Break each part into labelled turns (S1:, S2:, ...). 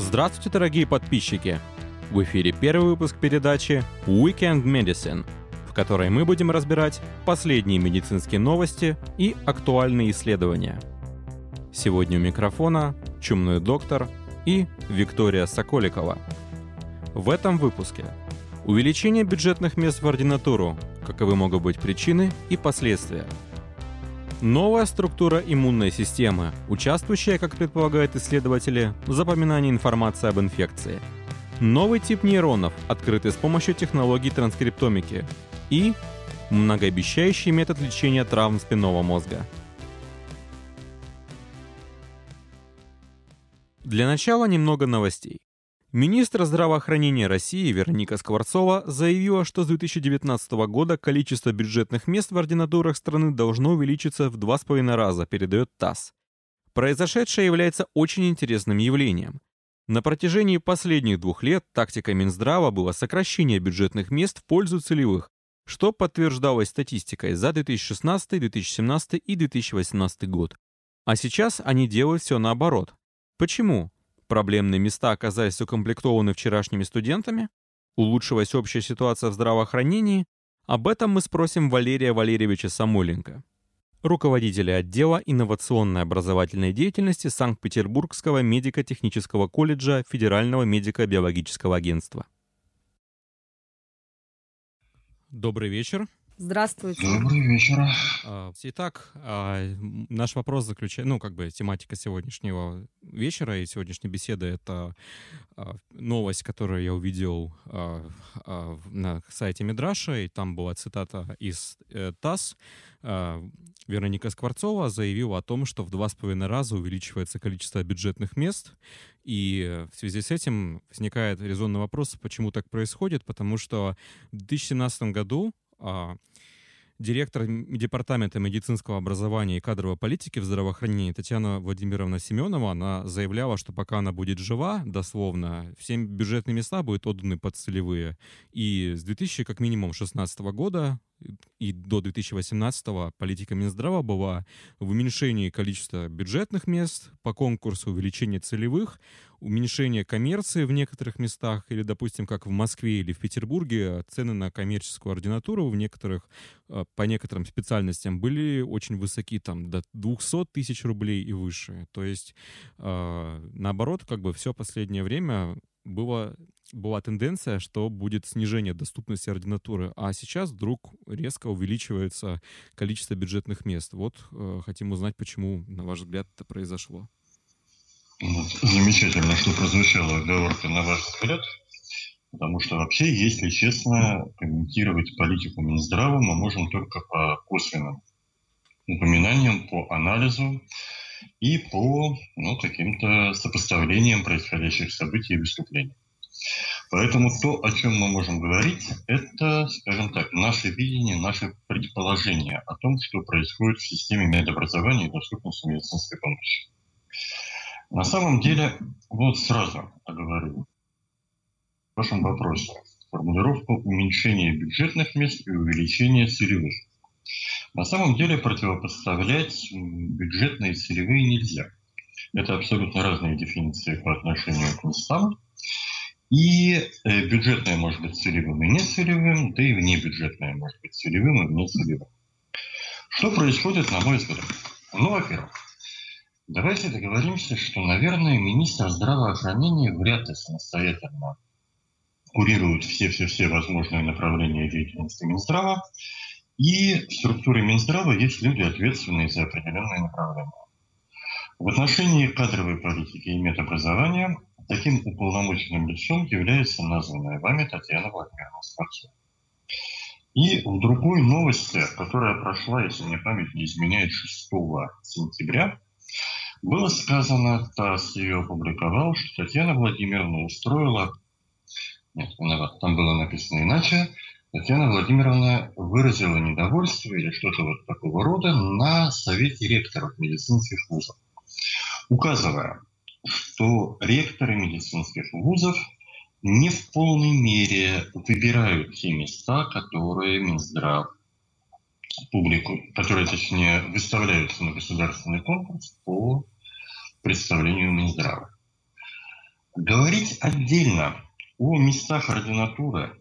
S1: Здравствуйте, дорогие подписчики! В эфире первый выпуск передачи Weekend Medicine, в которой мы будем разбирать последние медицинские новости и актуальные исследования. Сегодня у микрофона чумной доктор и Виктория Соколикова. В этом выпуске увеличение бюджетных мест в ординатуру, каковы могут быть причины и последствия – Новая структура иммунной системы, участвующая, как предполагают исследователи, в запоминании информации об инфекции. Новый тип нейронов, открытый с помощью технологий транскриптомики. И многообещающий метод лечения травм спинного мозга. Для начала немного новостей. Министр здравоохранения России Вероника Скворцова заявила, что с 2019 года количество бюджетных мест в ординатурах страны должно увеличиться в 2,5 раза, передает ТАСС. Произошедшее является очень интересным явлением. На протяжении последних двух лет тактика Минздрава была сокращение бюджетных мест в пользу целевых, что подтверждалось статистикой за 2016, 2017 и 2018 год. А сейчас они делают все наоборот. Почему? Проблемные места оказались укомплектованы вчерашними студентами? Улучшилась общая ситуация в здравоохранении? Об этом мы спросим Валерия Валерьевича Самойленко, руководителя отдела инновационной образовательной деятельности Санкт-Петербургского медико-технического колледжа Федерального медико-биологического агентства. Добрый вечер.
S2: Здравствуйте.
S3: Добрый вечер.
S1: А, итак, а, наш вопрос заключается, ну, как бы тематика сегодняшнего вечера и сегодняшней беседы — это а, новость, которую я увидел на сайте Мидраша, и там была цитата из э, ТАСС. Вероника Скворцова заявила о том, что в два с половиной раза увеличивается количество бюджетных мест, и в связи с этим возникает резонный вопрос, почему так происходит, потому что в 2017 году директор Департамента медицинского образования и кадровой политики в здравоохранении Татьяна Владимировна Семенова, она заявляла, что пока она будет жива, дословно, все бюджетные места будут отданы под целевые. И с 2000, как минимум, 16 года и до 2018 политика Минздрава была в уменьшении количества бюджетных мест по конкурсу, увеличение целевых, уменьшение коммерции в некоторых местах, или, допустим, как в Москве или в Петербурге, цены на коммерческую ординатуру в некоторых, э, по некоторым специальностям были очень высоки, там, до 200 тысяч рублей и выше. То есть, э, наоборот, как бы все последнее время было, была тенденция, что будет снижение доступности ординатуры, а сейчас вдруг резко увеличивается количество бюджетных мест. Вот э, хотим узнать, почему, на ваш взгляд, это произошло.
S3: Вот, замечательно, что прозвучала оговорка на ваш взгляд, потому что вообще, если честно, комментировать политику Минздрава мы можем только по косвенным упоминаниям, по анализу и по ну, каким-то сопоставлениям происходящих событий и выступлений. Поэтому то, о чем мы можем говорить, это, скажем так, наше видение, наше предположение о том, что происходит в системе медобразования и доступности медицинской помощи. На самом деле, вот сразу оговорю в вашем вопросе формулировку уменьшения бюджетных мест и увеличения целевых. На самом деле противопоставлять бюджетные и целевые нельзя. Это абсолютно разные дефиниции по отношению к местам. И э, бюджетное может быть целевым и нецелевым, да и внебюджетное может быть целевым и внецелевым. Что происходит, на мой взгляд? Ну, во-первых, давайте договоримся, что, наверное, министр здравоохранения вряд ли самостоятельно курирует все-все-все возможные направления деятельности Минздрава. И в структуре Минздрава есть люди, ответственные за определенные направления. В отношении кадровой политики и медобразования таким уполномоченным лицом является названная вами Татьяна Владимировна Скворцова. И в другой новости, которая прошла, если мне память не изменяет, 6 сентября, было сказано, ТАСС ее опубликовал, что Татьяна Владимировна устроила, нет, там было написано иначе, Татьяна Владимировна выразила недовольство или что-то вот такого рода на совете ректоров медицинских вузов, указывая, что ректоры медицинских вузов не в полной мере выбирают те места, которые Минздрав публикует, которые, точнее, выставляются на государственный конкурс по представлению Минздрава. Говорить отдельно о местах ординатуры,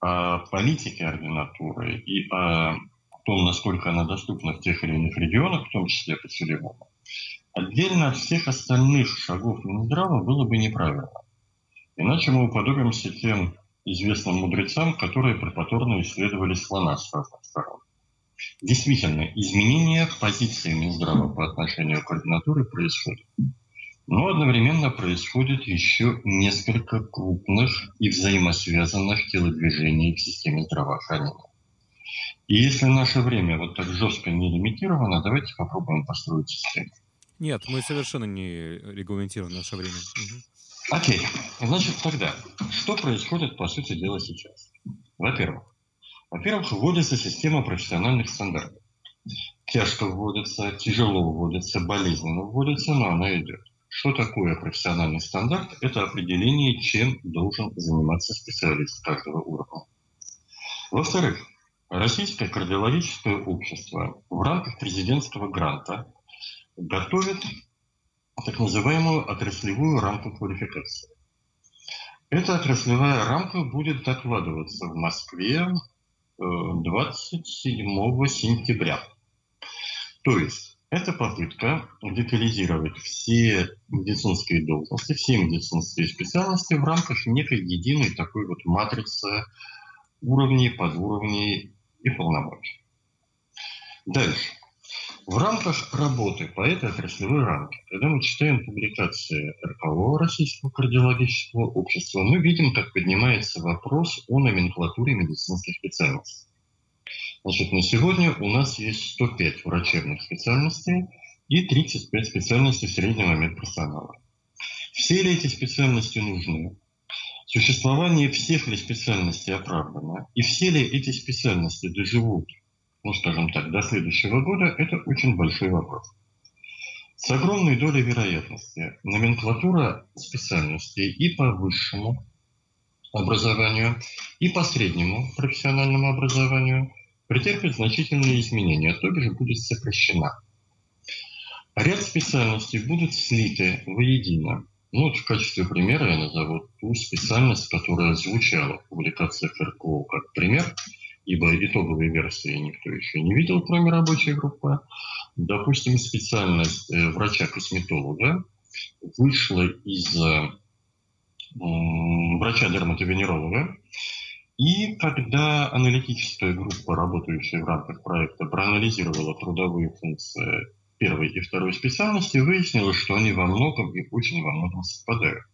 S3: о политике ординатуры и о том, насколько она доступна в тех или иных регионах, в том числе по Сулейману, отдельно от всех остальных шагов Минздрава было бы неправильно. Иначе мы уподобимся тем известным мудрецам, которые препаторно исследовали слона с разных сторон. Действительно, изменение позиции Минздрава по отношению к ординатуре происходит. Но одновременно происходит еще несколько крупных и взаимосвязанных телодвижений в системе здравоохранения. И если наше время вот так жестко не лимитировано, давайте попробуем построить систему.
S1: Нет, мы совершенно не регламентируем наше время. Угу.
S3: Окей. Значит, тогда, что происходит, по сути дела, сейчас? Во-первых, во-первых, вводится система профессиональных стандартов. Тяжко вводится, тяжело вводится, болезненно вводится, но она идет. Что такое профессиональный стандарт? Это определение, чем должен заниматься специалист каждого уровня. Во-вторых, Российское кардиологическое общество в рамках президентского гранта готовит так называемую отраслевую рамку квалификации. Эта отраслевая рамка будет докладываться в Москве 27 э, сентября. То есть это попытка детализировать все медицинские должности, все медицинские специальности в рамках некой единой такой вот матрицы уровней, подуровней и полномочий. Дальше. В рамках работы по этой отраслевой рамке, когда мы читаем публикации РКО Российского кардиологического общества, мы видим, как поднимается вопрос о номенклатуре медицинских специальностей. Значит, на сегодня у нас есть 105 врачебных специальностей и 35 специальностей среднего медперсонала. Все ли эти специальности нужны? Существование всех ли специальностей оправдано? И все ли эти специальности доживут, ну, скажем так, до следующего года, это очень большой вопрос. С огромной долей вероятности номенклатура специальностей и по высшему образованию, и по среднему профессиональному образованию претерпит значительные изменения, то бишь будет сокращена. Ряд специальностей будут слиты воедино. Ну, вот в качестве примера я назову ту специальность, которая звучала в публикациях РКО как пример, ибо итоговой версии никто еще не видел, кроме рабочей группы. Допустим, специальность э, врача-косметолога вышла из врача-дерматовенеролога и когда аналитическая группа, работающая в рамках проекта, проанализировала трудовые функции первой и второй специальности, выяснилось, что они во многом и очень во многом совпадают.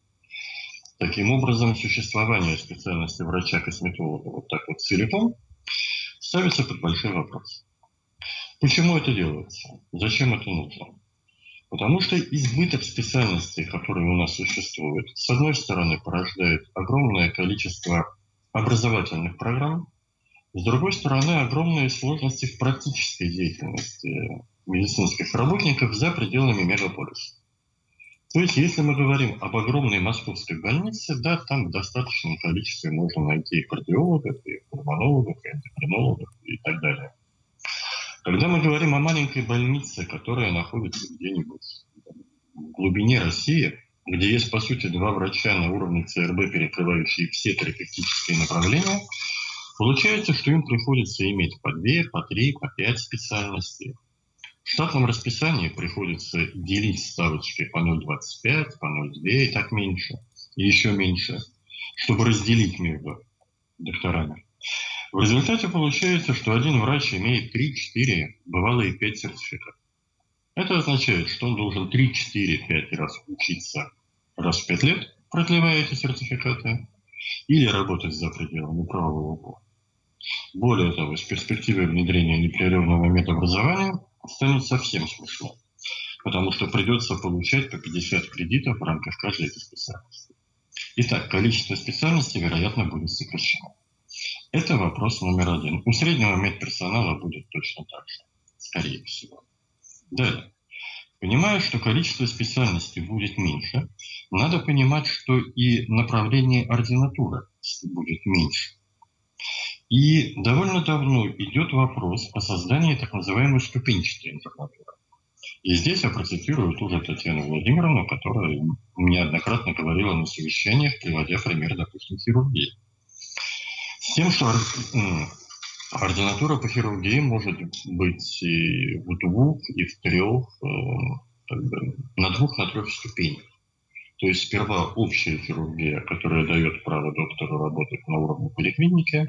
S3: Таким образом, существование специальности врача-косметолога вот так вот целиком ставится под большой вопрос. Почему это делается? Зачем это нужно? Потому что избыток специальностей, которые у нас существуют, с одной стороны, порождает огромное количество образовательных программ, с другой стороны, огромные сложности в практической деятельности медицинских работников за пределами мегаполиса. То есть, если мы говорим об огромной московской больнице, да, там в достаточном количестве можно найти и кардиологов, и пульмонологов, и эндокринологов и так далее. Когда мы говорим о маленькой больнице, которая находится где-нибудь в глубине России, где есть, по сути, два врача на уровне ЦРБ, перекрывающие все терапевтические направления, получается, что им приходится иметь по две, по три, по пять специальностей. В штатном расписании приходится делить ставочки по 0,25, по 0,2 и так меньше, и еще меньше, чтобы разделить между докторами. В результате получается, что один врач имеет 3-4, бывало и 5 сертификатов. Это означает, что он должен 3, 4, 5 раз учиться раз в 5 лет, продлевая эти сертификаты, или работать за пределами правового поля. Более того, с перспективой внедрения непрерывного медобразования станет совсем смешно, потому что придется получать по 50 кредитов в рамках каждой этой специальности. Итак, количество специальностей, вероятно, будет сокращено. Это вопрос номер один. У среднего медперсонала будет точно так же, скорее всего. Далее. Понимая, что количество специальностей будет меньше, надо понимать, что и направление ординатуры будет меньше. И довольно давно идет вопрос о создании так называемой ступенчатой интернатуры. И здесь я процитирую ту же Татьяну Владимировну, которая неоднократно говорила на совещаниях, приводя пример, допустим, хирургии. С тем, что ординатура по хирургии может быть и в двух, и в трех, э, на двух, на трех ступенях. То есть сперва общая хирургия, которая дает право доктору работать на уровне поликлиники,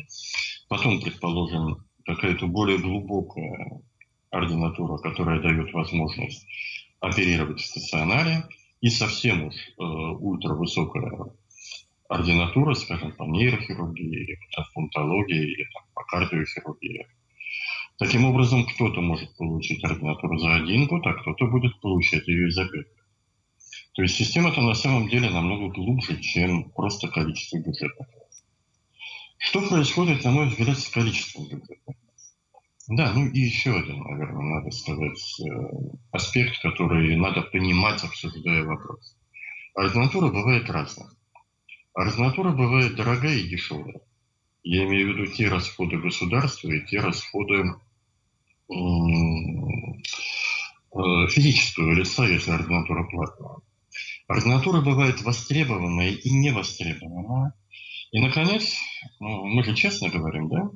S3: потом, предположим, какая-то более глубокая ординатура, которая дает возможность оперировать в стационаре, и совсем уж э, ультравысокая ординатура, скажем, по нейрохирургии, или по трансплантологии, или там, по кардиохирургии. Таким образом, кто-то может получить ординатуру за один год, а кто-то будет получать ее за пять То есть система-то на самом деле намного глубже, чем просто количество бюджетных. Что происходит, на мой взгляд, с количеством бюджетных? Да, ну и еще один, наверное, надо сказать, э, аспект, который надо понимать, обсуждая вопрос. Ординатура бывает разная. Ординатура бывает дорогая и дешевая. Я имею в виду те расходы государства и те расходы э, физического лица, если ординатура платная. Ординатура бывает востребованная и невостребованная. И, наконец, ну, мы же честно говорим, да,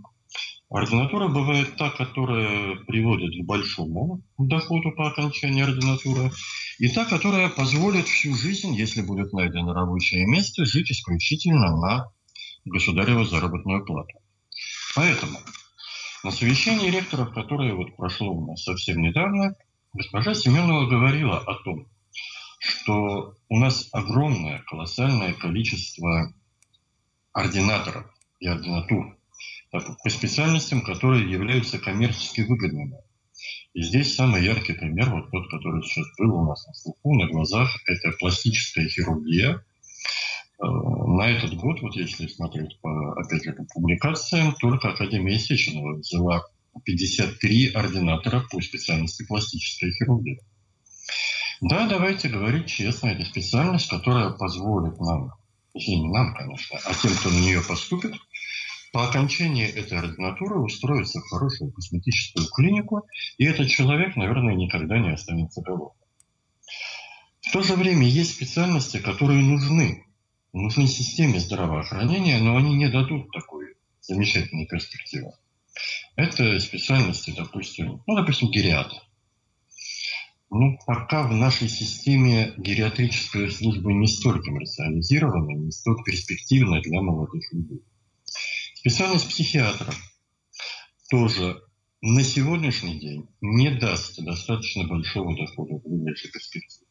S3: Ординатура бывает та, которая приводит к большому доходу по окончании ординатуры, и та, которая позволит всю жизнь, если будет найдено рабочее место, жить исключительно на государеву заработную плату. Поэтому на совещании ректоров, которое вот прошло у нас совсем недавно, госпожа Семенова говорила о том, что у нас огромное, колоссальное количество ординаторов и ординатур по специальностям, которые являются коммерчески выгодными. И здесь самый яркий пример, вот тот, который сейчас был у нас на слуху, на глазах, это пластическая хирургия. Э, на этот год, вот если смотреть по, опять же, по публикациям, только Академия Сеченова взяла 53 ординатора по специальности пластическая хирургия. Да, давайте говорить честно, это специальность, которая позволит нам, если не нам, конечно, а тем, кто на нее поступит, по окончании этой ординатуры устроиться в хорошую косметическую клинику, и этот человек, наверное, никогда не останется голодным. В то же время есть специальности, которые нужны, нужны системе здравоохранения, но они не дадут такой замечательной перспективы. Это специальности, допустим, ну, допустим, гериатр. Ну, пока в нашей системе гериатрическая служба не столь коммерциализирована, не столь перспективна для молодых людей. Специальность психиатра тоже на сегодняшний день не даст достаточно большого дохода в ближайшей перспективе.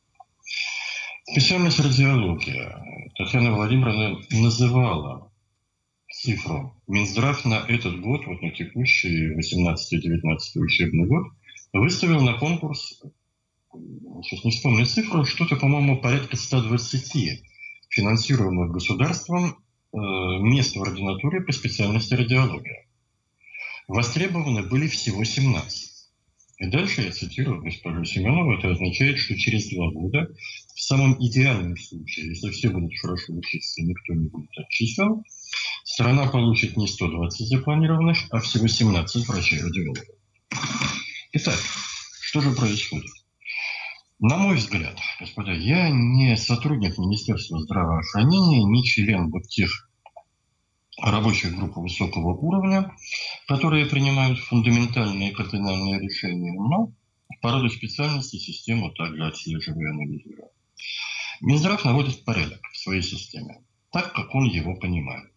S3: Специальность радиология. Татьяна Владимировна называла цифру. Минздрав на этот год, вот на текущий 18-19 учебный год, выставил на конкурс, сейчас не вспомню цифру, что-то, по-моему, порядка 120 финансируемых государством Э, мест в ординатуре по специальности радиология. Востребованы были всего 17. И дальше я цитирую госпожу Семенову, это означает, что через два года, в самом идеальном случае, если все будут хорошо учиться никто не будет отчислен, страна получит не 120 запланированных, а всего 17 врачей-радиологов. Итак, что же происходит? На мой взгляд, господа, я не сотрудник Министерства здравоохранения, не член вот тех рабочих групп высокого уровня, которые принимают фундаментальные и кардинальные решения, но по роду специальности систему также отслеживаю и анализирую. Минздрав наводит порядок в своей системе, так, как он его понимает.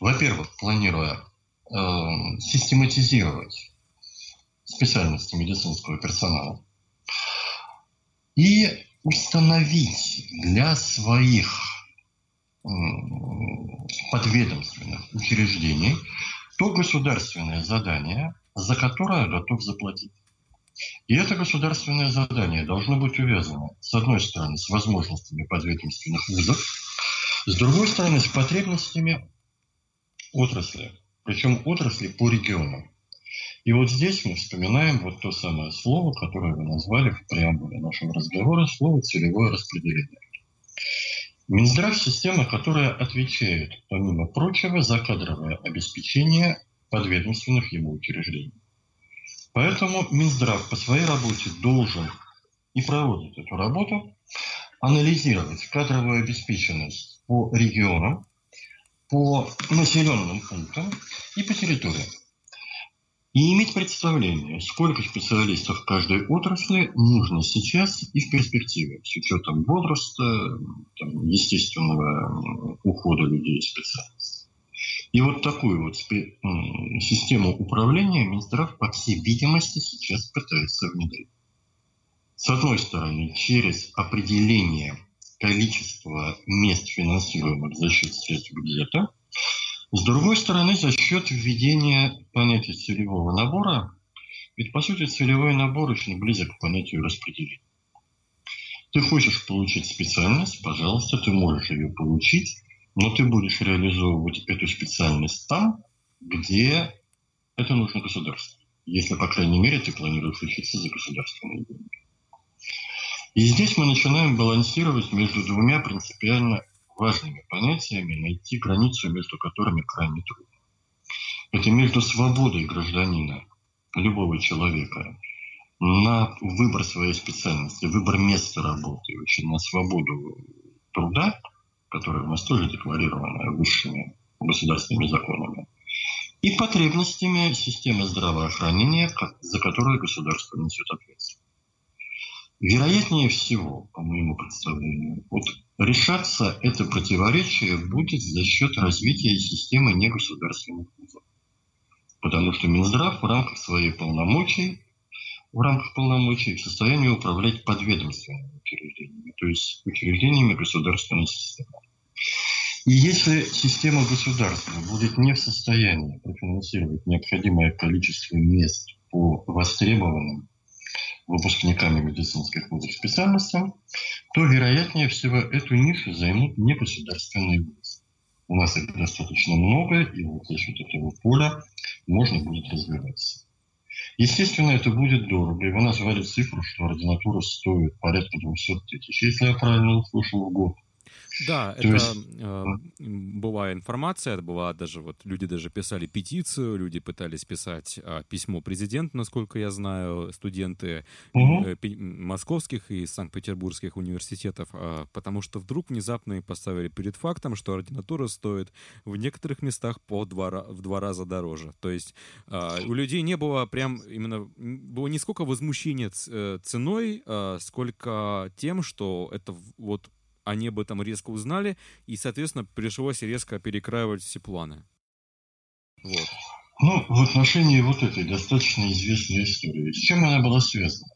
S3: Во-первых, планируя э, систематизировать специальности медицинского персонала, и установить для своих подведомственных учреждений то государственное задание, за которое готов заплатить. И это государственное задание должно быть увязано, с одной стороны, с возможностями подведомственных вузов, с другой стороны, с потребностями отрасли, причем отрасли по регионам. И вот здесь мы вспоминаем вот то самое слово, которое вы назвали в преамбуле нашего разговора, слово «целевое распределение». Минздрав – система, которая отвечает, помимо прочего, за кадровое обеспечение подведомственных ему учреждений. Поэтому Минздрав по своей работе должен и проводит эту работу, анализировать кадровую обеспеченность по регионам, по населенным пунктам и по территориям. И иметь представление, сколько специалистов в каждой отрасли нужно сейчас и в перспективе, с учетом возраста, там, естественного ухода людей из специальности. И вот такую вот систему управления Минздрав, по всей видимости, сейчас пытается внедрить. С одной стороны, через определение количества мест, финансируемых за счет средств бюджета, с другой стороны, за счет введения понятия целевого набора, ведь, по сути, целевой набор очень близок к понятию распределения. Ты хочешь получить специальность, пожалуйста, ты можешь ее получить, но ты будешь реализовывать эту специальность там, где это нужно государству. Если, по крайней мере, ты планируешь учиться за государственные деньги. И здесь мы начинаем балансировать между двумя принципиально важными понятиями, найти границу, между которыми крайне трудно. Это между свободой гражданина, любого человека, на выбор своей специальности, выбор места работы, очень на свободу труда – которая у нас тоже декларирована высшими государственными законами, и потребностями системы здравоохранения, за которую государство несет ответственность. Вероятнее всего, по моему представлению, вот решаться это противоречие будет за счет развития системы негосударственных вузов. Потому что Минздрав в рамках своей полномочий в рамках полномочий в состоянии управлять подведомственными учреждениями, то есть учреждениями государственной системы. И если система государства будет не в состоянии профинансировать необходимое количество мест по востребованным выпускниками медицинских вузов специальностям, то, вероятнее всего, эту нишу займут негосударственные вузы. У нас их достаточно много, и вот за счет этого поля можно будет развиваться. Естественно, это будет дорого. И вы назвали цифру, что ординатура стоит порядка 200 тысяч, если я правильно услышал, в год.
S1: Да, То это есть... э, была информация, это была даже вот люди даже писали петицию, люди пытались писать э, письмо президенту, насколько я знаю, студенты угу. московских и санкт-петербургских университетов, э, потому что вдруг внезапно их поставили перед фактом, что ординатура стоит в некоторых местах по два, в два раза дороже. То есть э, у людей не было прям именно было не сколько возмущения э, ценой, сколько тем, что это вот они об этом резко узнали, и, соответственно, пришлось резко перекраивать все планы.
S3: Вот. Ну, в отношении вот этой достаточно известной истории, с чем она была связана?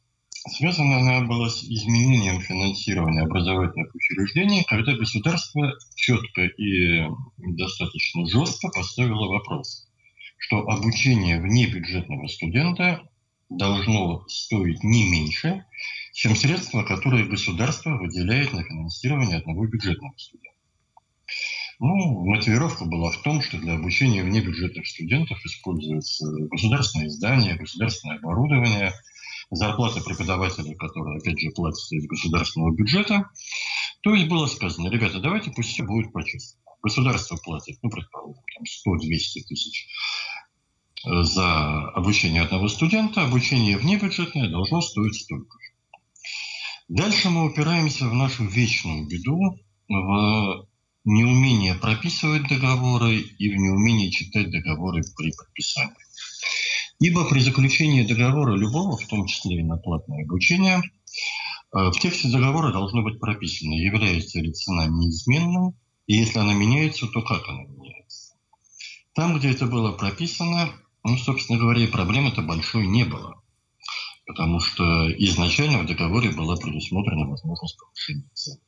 S3: Связана она была с изменением финансирования образовательных учреждений, когда государство четко и достаточно жестко поставило вопрос, что обучение внебюджетного студента должно стоить не меньше, чем средства, которые государство выделяет на финансирование одного бюджетного студента. Ну, мотивировка была в том, что для обучения внебюджетных студентов используются государственные здания, государственное оборудование, зарплата преподавателей, которые, опять же, платятся из государственного бюджета. То есть было сказано, ребята, давайте пусть все будет по-честному. Государство платит, ну, предположим, 100-200 тысяч э, за обучение одного студента, обучение внебюджетное должно стоить столько же. Дальше мы упираемся в нашу вечную беду, в неумение прописывать договоры и в неумение читать договоры при подписании. Ибо при заключении договора любого, в том числе и на платное обучение, э, в тексте договора должно быть прописано, является ли цена неизменной, и если она меняется, то как она меняется. Там, где это было прописано, ну, собственно говоря, и проблемы-то большой не было потому что изначально в договоре была предусмотрена возможность повышения цен.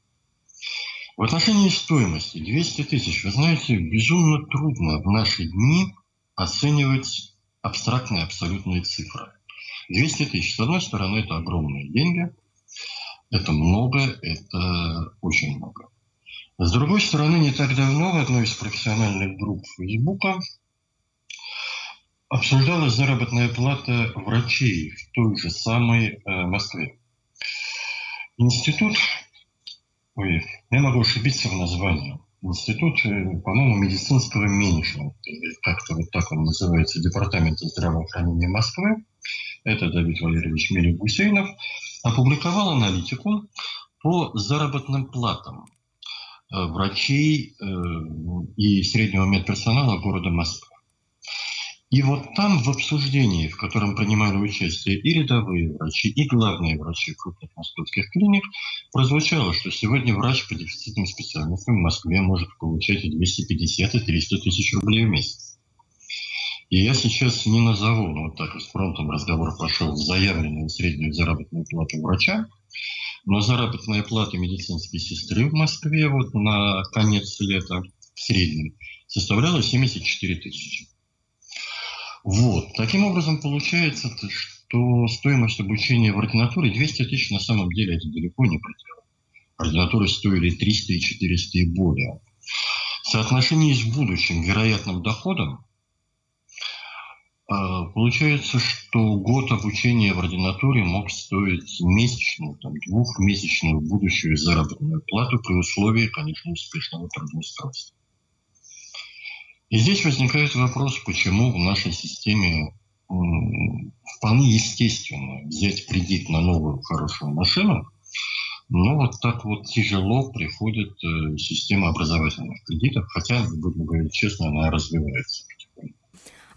S3: В отношении стоимости 200 тысяч, вы знаете, безумно трудно в наши дни оценивать абстрактные абсолютные цифры. 200 тысяч, с одной стороны, это огромные деньги, это много, это очень много. С другой стороны, не так давно в одной из профессиональных групп Фейсбука обсуждалась заработная плата врачей в той же самой э, Москве. Институт, ой, я могу ошибиться в названии, Институт, э, по-моему, медицинского менеджмента, как-то вот так он называется, Департамента здравоохранения Москвы, это Давид Валерьевич Мелик Гусейнов, опубликовал аналитику по заработным платам э, врачей э, и среднего медперсонала города Москвы. И вот там в обсуждении, в котором принимали участие и рядовые врачи, и главные врачи крупных московских клиник, прозвучало, что сегодня врач по дефицитным специальностям в Москве может получать и 250, и 300 тысяч рублей в месяц. И я сейчас не назову, но вот так с фронтом разговор пошел, заявленную среднюю заработную плату врача, но заработная плата медицинской сестры в Москве вот на конец лета в среднем составляла 74 тысячи. Вот. Таким образом, получается, что стоимость обучения в ординатуре 200 тысяч на самом деле это далеко не предел. Ординатуры стоили 300 и 400 и более. В соотношении с будущим вероятным доходом а, Получается, что год обучения в ординатуре мог стоить месячную, там, двухмесячную будущую заработную плату при условии, конечно, успешного трудоустройства. И здесь возникает вопрос, почему в нашей системе вполне естественно взять кредит на новую хорошую машину, но вот так вот тяжело приходит э, система образовательных кредитов, хотя, будем говорить честно, она развивается.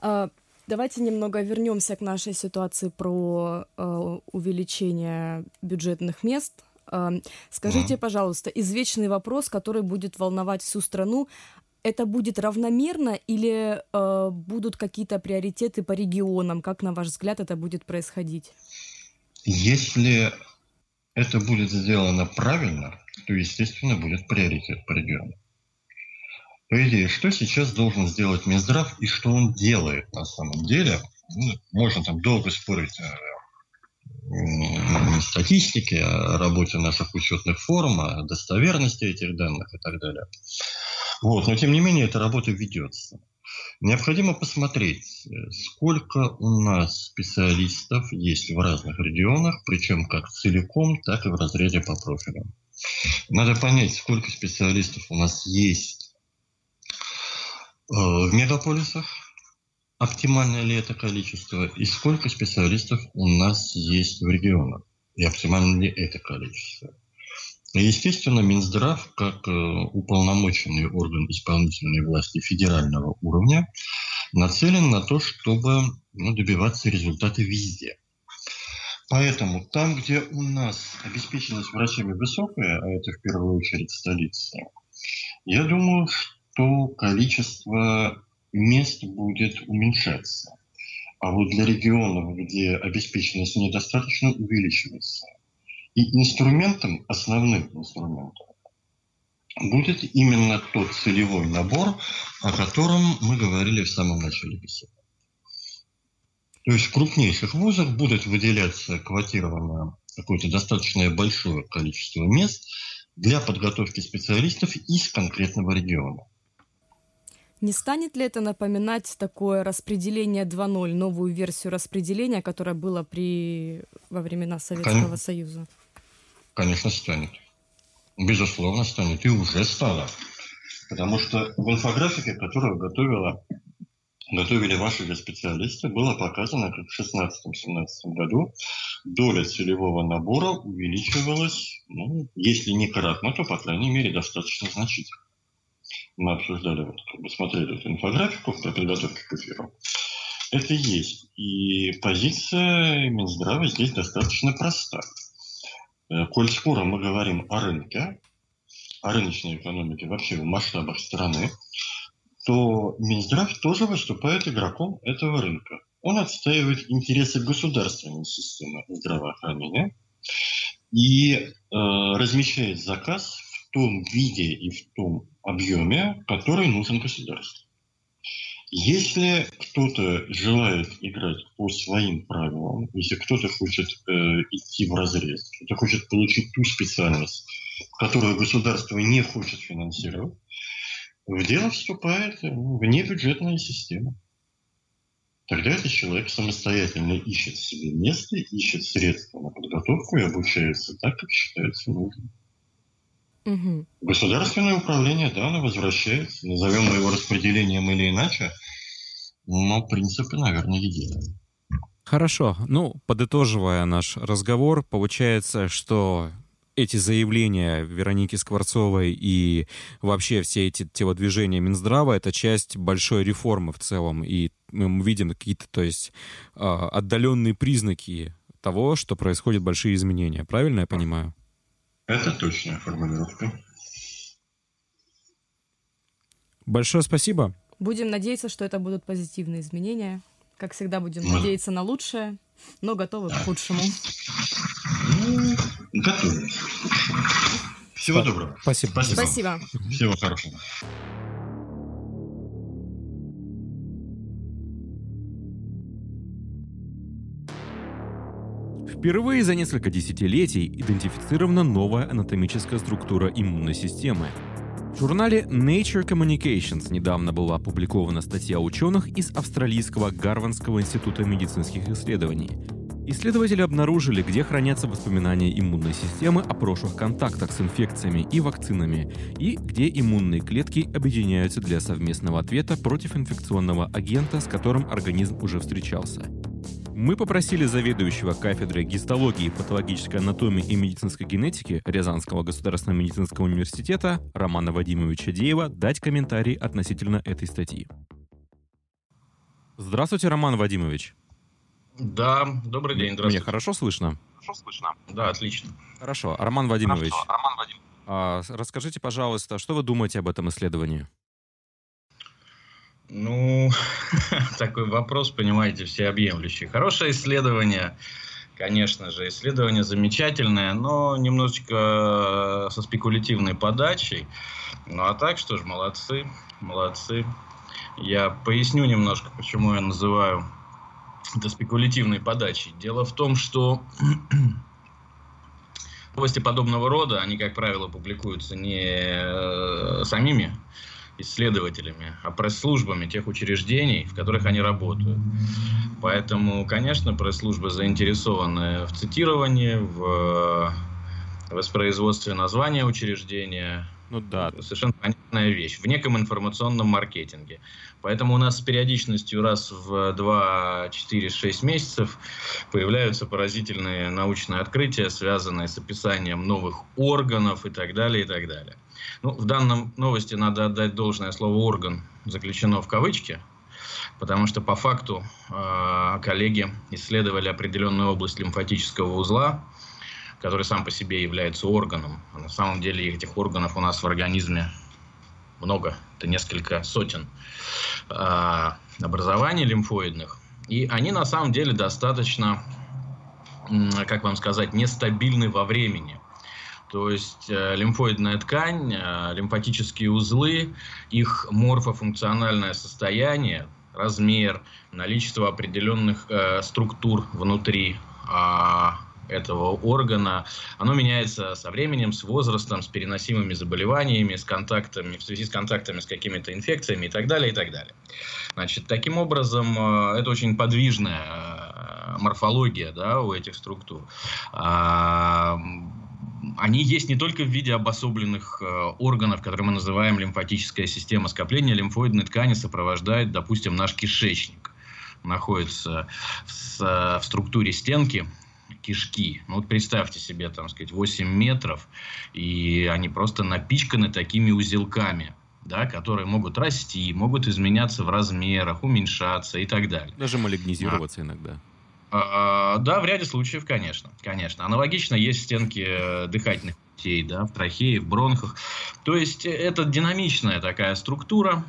S2: А, давайте немного вернемся к нашей ситуации про э, увеличение бюджетных мест. Э, скажите, пожалуйста, извечный вопрос, который будет волновать всю страну, это будет равномерно или э, будут какие-то приоритеты по регионам? Как, на ваш взгляд, это будет происходить?
S3: Если это будет сделано правильно, то, естественно, будет приоритет по регионам. По идее, что сейчас должен сделать Минздрав и что он делает на самом деле? Ну, можно там долго спорить о статистике, о работе наших учетных форм, о достоверности этих данных и так далее. Вот, но тем не менее эта работа ведется. Необходимо посмотреть, сколько у нас специалистов есть в разных регионах, причем как целиком, так и в разрезе по профилям. Надо понять, сколько специалистов у нас есть э, в мегаполисах, оптимальное ли это количество, и сколько специалистов у нас есть в регионах, и оптимально ли это количество. Естественно, Минздрав, как э, уполномоченный орган исполнительной власти федерального уровня, нацелен на то, чтобы ну, добиваться результата везде. Поэтому там, где у нас обеспеченность врачами высокая, а это в первую очередь столица, я думаю, что количество мест будет уменьшаться. А вот для регионов, где обеспеченность недостаточно, увеличиваться. И инструментом, основным инструментом, будет именно тот целевой набор, о котором мы говорили в самом начале беседы. То есть в крупнейших вузах будет выделяться квотированное какое-то достаточно большое количество мест для подготовки специалистов из конкретного региона.
S2: Не станет ли это напоминать такое распределение 2.0, новую версию распределения, которое было при... во времена Советского Кон... Союза?
S3: Конечно, станет. Безусловно, станет. И уже стало. Потому что в инфографике, которую готовила, готовили ваши же специалисты, было показано, как в 2016-2017 году доля целевого набора увеличивалась, ну, если не кратно, то, по крайней мере, достаточно значительно. Мы обсуждали, вот, как бы смотрели эту инфографику при подготовке к эфиру. Это есть. И позиция Минздрава здесь достаточно проста. Э, коль скоро мы говорим о рынке, о рыночной экономике вообще в масштабах страны, то Минздрав тоже выступает игроком этого рынка. Он отстаивает интересы государственной системы здравоохранения и э, размещает заказ том виде и в том объеме, который нужен государству. Если кто-то желает играть по своим правилам, если кто-то хочет э, идти в разрез, кто-то хочет получить ту специальность, которую государство не хочет финансировать, в дело вступает внебюджетная система. Тогда этот человек самостоятельно ищет себе место, ищет средства на подготовку и обучается так, как считается нужным. Угу. Государственное управление, да, оно возвращается. Назовем его распределением или иначе, но принципы, наверное, единые.
S1: Хорошо. Ну, подытоживая наш разговор, получается, что эти заявления Вероники Скворцовой и вообще все эти телодвижения Минздрава — это часть большой реформы в целом. И мы видим какие-то, то есть, а, отдаленные признаки того, что происходят большие изменения. Правильно я понимаю?
S3: Это точная формулировка.
S1: Большое спасибо.
S2: Будем надеяться, что это будут позитивные изменения. Как всегда, будем да. надеяться на лучшее, но готовы к худшему.
S3: Готовы. Всего доброго.
S1: Спасибо.
S2: Спасибо. Спасибо.
S3: Всего хорошего.
S1: Впервые за несколько десятилетий идентифицирована новая анатомическая структура иммунной системы. В журнале Nature Communications недавно была опубликована статья ученых из Австралийского Гарвардского института медицинских исследований. Исследователи обнаружили, где хранятся воспоминания иммунной системы о прошлых контактах с инфекциями и вакцинами, и где иммунные клетки объединяются для совместного ответа против инфекционного агента, с которым организм уже встречался. Мы попросили заведующего кафедрой гистологии, патологической анатомии и медицинской генетики Рязанского государственного медицинского университета Романа Вадимовича Деева дать комментарий относительно этой статьи. Здравствуйте, Роман Вадимович.
S4: Да, добрый день, здравствуйте.
S1: Меня хорошо слышно?
S4: Хорошо слышно. Да, отлично.
S1: Хорошо. Роман Вадимович, Хорошо. Роман Вадимович. А, расскажите, пожалуйста, что вы думаете об этом исследовании?
S4: Ну, такой вопрос, понимаете, всеобъемлющий. Хорошее исследование, конечно же, исследование замечательное, но немножечко со спекулятивной подачей. Ну а так, что ж, молодцы, молодцы. Я поясню немножко, почему я называю это спекулятивной подачей. Дело в том, что новости подобного рода, они, как правило, публикуются не э, самими исследователями, а пресс-службами тех учреждений, в которых они работают. Поэтому, конечно, пресс-службы заинтересованы в цитировании, в воспроизводстве названия учреждения.
S1: Ну да.
S4: Совершенно понятная вещь. В неком информационном маркетинге. Поэтому у нас с периодичностью раз в 2, 4, 6 месяцев появляются поразительные научные открытия, связанные с описанием новых органов и так далее, и так далее. Ну, в данном новости надо отдать должное слово «орган» заключено в кавычки, потому что по факту э, коллеги исследовали определенную область лимфатического узла, который сам по себе является органом. А на самом деле этих органов у нас в организме много, это несколько сотен э, образований лимфоидных. И они на самом деле достаточно, как вам сказать, нестабильны во времени. То есть э, лимфоидная ткань, э, лимфатические узлы, их морфофункциональное состояние, размер, наличие определенных э, структур внутри э, этого органа, оно меняется со временем, с возрастом, с переносимыми заболеваниями, с контактами, в связи с контактами с какими-то инфекциями и так далее, и так далее. Значит, таким образом, э, это очень подвижная э, морфология да, у этих структур. Они есть не только в виде обособленных э, органов, которые мы называем лимфатическая система. Скопление лимфоидной ткани сопровождает, допустим, наш кишечник. Находится в, в структуре стенки кишки. Ну вот представьте себе, там, сказать, 8 метров, и они просто напичканы такими узелками да, которые могут расти, могут изменяться в размерах, уменьшаться и так далее.
S1: Даже малигнизироваться а, иногда.
S4: А, да, в ряде случаев, конечно, конечно. Аналогично есть стенки э, дыхательных путей, да, в трахее, в бронхах. То есть э, это динамичная такая структура,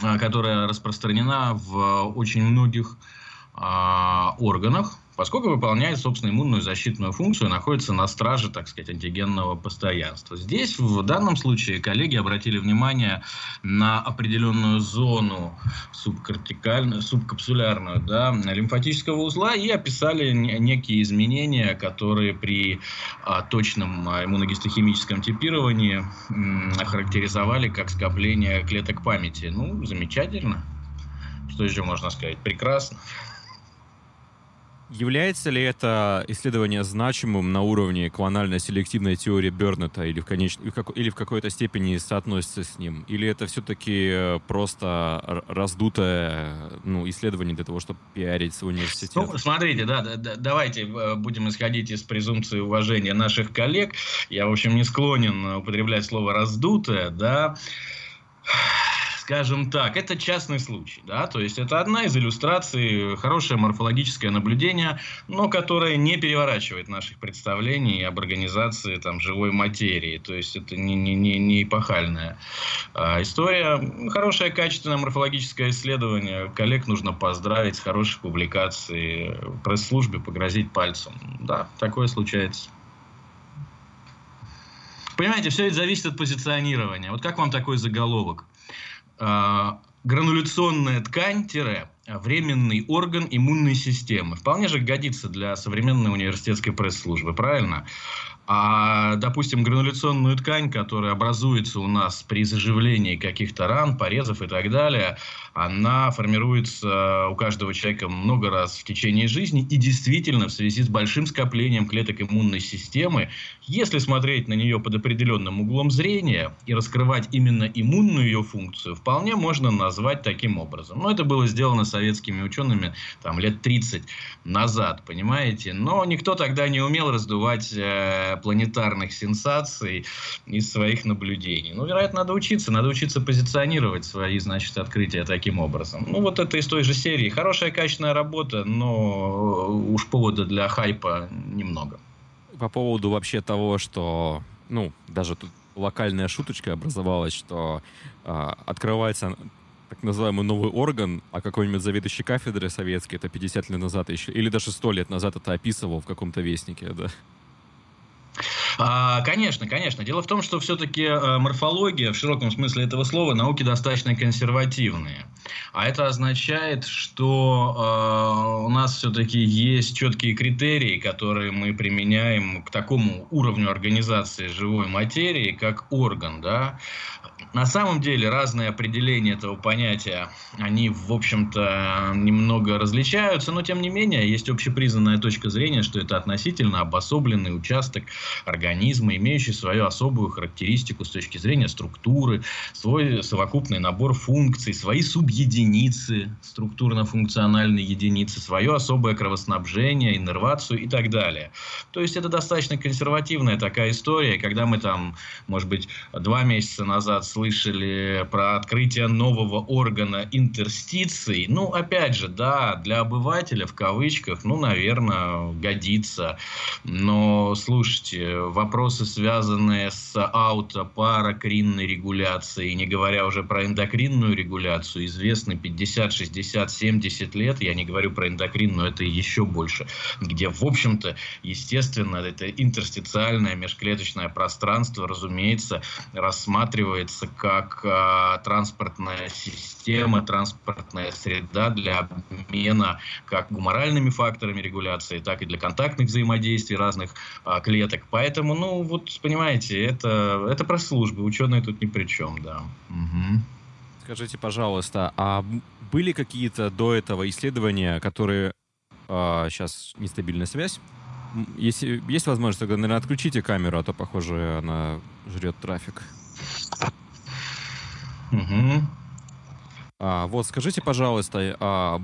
S4: а, которая распространена в очень многих а, органах, поскольку выполняет, собственно, иммунную защитную функцию, находится на страже, так сказать, антигенного постоянства. Здесь, в данном случае, коллеги обратили внимание на определенную зону субкортикальную, субкапсулярную, да, лимфатического узла и описали некие изменения, которые при а, точном а, иммуногистохимическом типировании м, охарактеризовали как скопление клеток памяти. Ну, замечательно. Что еще можно сказать? Прекрасно.
S1: Является ли это исследование значимым на уровне клонально-селективной теории Бернета или в, конеч... или в какой-то степени соотносится с ним? Или это все-таки э, просто раздутое ну, исследование для того, чтобы пиарить свой университет? Ну,
S4: смотрите, да, да, давайте э, будем исходить из презумпции уважения наших коллег. Я, в общем, не склонен употреблять слово «раздутое», да скажем так, это частный случай, да, то есть это одна из иллюстраций, хорошее морфологическое наблюдение, но которое не переворачивает наших представлений об организации там живой материи, то есть это не, не, не, не эпохальная а, история. Хорошее качественное морфологическое исследование, коллег нужно поздравить с хорошей публикацией, пресс-службе погрозить пальцем, да, такое случается. Понимаете, все это зависит от позиционирования. Вот как вам такой заголовок? А, грануляционная ткань-временный орган иммунной системы. Вполне же годится для современной университетской пресс-службы, правильно? А, допустим, грануляционную ткань, которая образуется у нас при заживлении каких-то ран, порезов и так далее, она формируется у каждого человека много раз в течение жизни. И действительно, в связи с большим скоплением клеток иммунной системы, если смотреть на нее под определенным углом зрения и раскрывать именно иммунную ее функцию, вполне можно назвать таким образом. Но это было сделано советскими учеными там, лет 30 назад, понимаете? Но никто тогда не умел раздувать э, планетарных сенсаций из своих наблюдений. Ну, вероятно, надо учиться, надо учиться позиционировать свои, значит, открытия таким образом. Ну, вот это из той же серии. Хорошая, качественная работа, но уж повода для хайпа немного.
S1: По поводу вообще того, что, ну, даже тут локальная шуточка образовалась, что э, открывается так называемый новый орган, а какой-нибудь заведующий кафедры советский, это 50 лет назад еще, или даже 100 лет назад это описывал в каком-то вестнике, да.
S4: А, конечно, конечно. Дело в том, что все-таки э, морфология в широком смысле этого слова науки достаточно консервативные. А это означает, что э, у нас все-таки есть четкие критерии, которые мы применяем к такому уровню организации живой материи, как орган. Да? На самом деле разные определения этого понятия, они, в общем-то, немного различаются, но тем не менее есть общепризнанная точка зрения, что это относительно обособленный участок организма, имеющий свою особую характеристику с точки зрения структуры, свой совокупный набор функций, свои субъединицы, структурно-функциональные единицы, свое особое кровоснабжение, иннервацию и так далее. То есть это достаточно консервативная такая история, когда мы там, может быть, два месяца назад слышали про открытие нового органа интерстиций. Ну, опять же, да, для обывателя в кавычках, ну, наверное, годится. Но, слушайте, вопросы, связанные с аутопаракринной регуляцией, не говоря уже про эндокринную регуляцию, известны 50, 60, 70 лет. Я не говорю про эндокринную, это еще больше. Где, в общем-то, естественно, это интерстициальное межклеточное пространство, разумеется, рассматривается рассматривается как э, транспортная система, транспортная среда для обмена как гуморальными факторами регуляции, так и для контактных взаимодействий разных э, клеток. Поэтому, ну, вот, понимаете, это, это про службы, ученые тут ни при чем, да. Угу.
S1: Скажите, пожалуйста, а были какие-то до этого исследования, которые... Э, сейчас нестабильная связь. Если есть возможность, тогда, наверное, отключите камеру, а то, похоже, она жрет трафик. Угу. А, вот скажите, пожалуйста, а,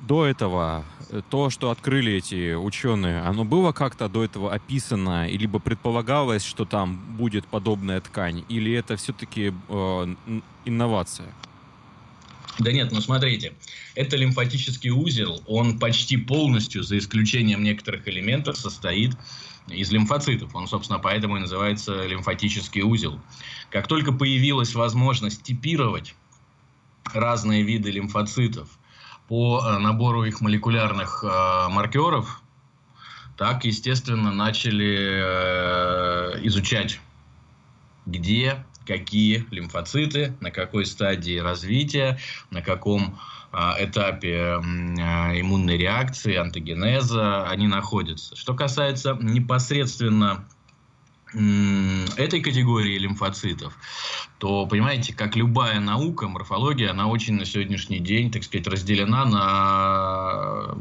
S1: до этого э, то, что открыли эти ученые, оно было как-то до этого описано, и либо предполагалось, что там будет подобная ткань, или это все-таки э, инновация?
S4: Да нет, ну смотрите, это лимфатический узел, он почти полностью, за исключением некоторых элементов, состоит из лимфоцитов. Он, собственно, поэтому и называется лимфатический узел. Как только появилась возможность типировать разные виды лимфоцитов по э, набору их молекулярных э, маркеров, так, естественно, начали э, изучать, где какие лимфоциты, на какой стадии развития, на каком этапе а, иммунной реакции, антогенеза они находятся. Что касается непосредственно этой категории лимфоцитов, то, понимаете, как любая наука, морфология, она очень на сегодняшний день, так сказать, разделена на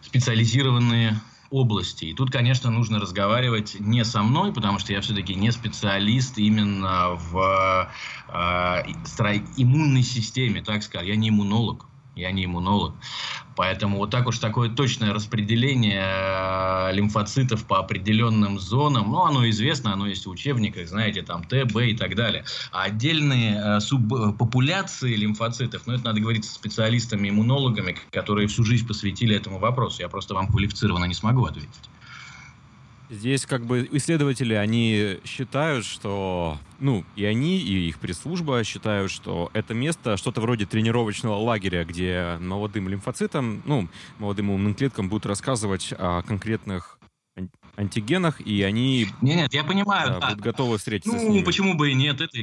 S4: специализированные области. И тут, конечно, нужно разговаривать не со мной, потому что я все-таки не специалист именно в э, иммунной системе, так сказать. Я не иммунолог я не иммунолог. Поэтому вот так уж такое точное распределение э, лимфоцитов по определенным зонам, ну, оно известно, оно есть в учебниках, знаете, там Т, Б и так далее. А отдельные э, субпопуляции лимфоцитов, ну, это надо говорить со специалистами, иммунологами, которые всю жизнь посвятили этому вопросу. Я просто вам квалифицированно не смогу ответить.
S1: Здесь как бы исследователи, они считают, что, ну, и они, и их пресс-служба считают, что это место что-то вроде тренировочного лагеря, где молодым лимфоцитам, ну, молодым иммунным клеткам будут рассказывать о конкретных антигенах, и они...
S4: Нет, нет, я понимаю,
S1: да, да. будут готовы встретиться
S4: ну,
S1: с ними.
S4: почему бы и нет, это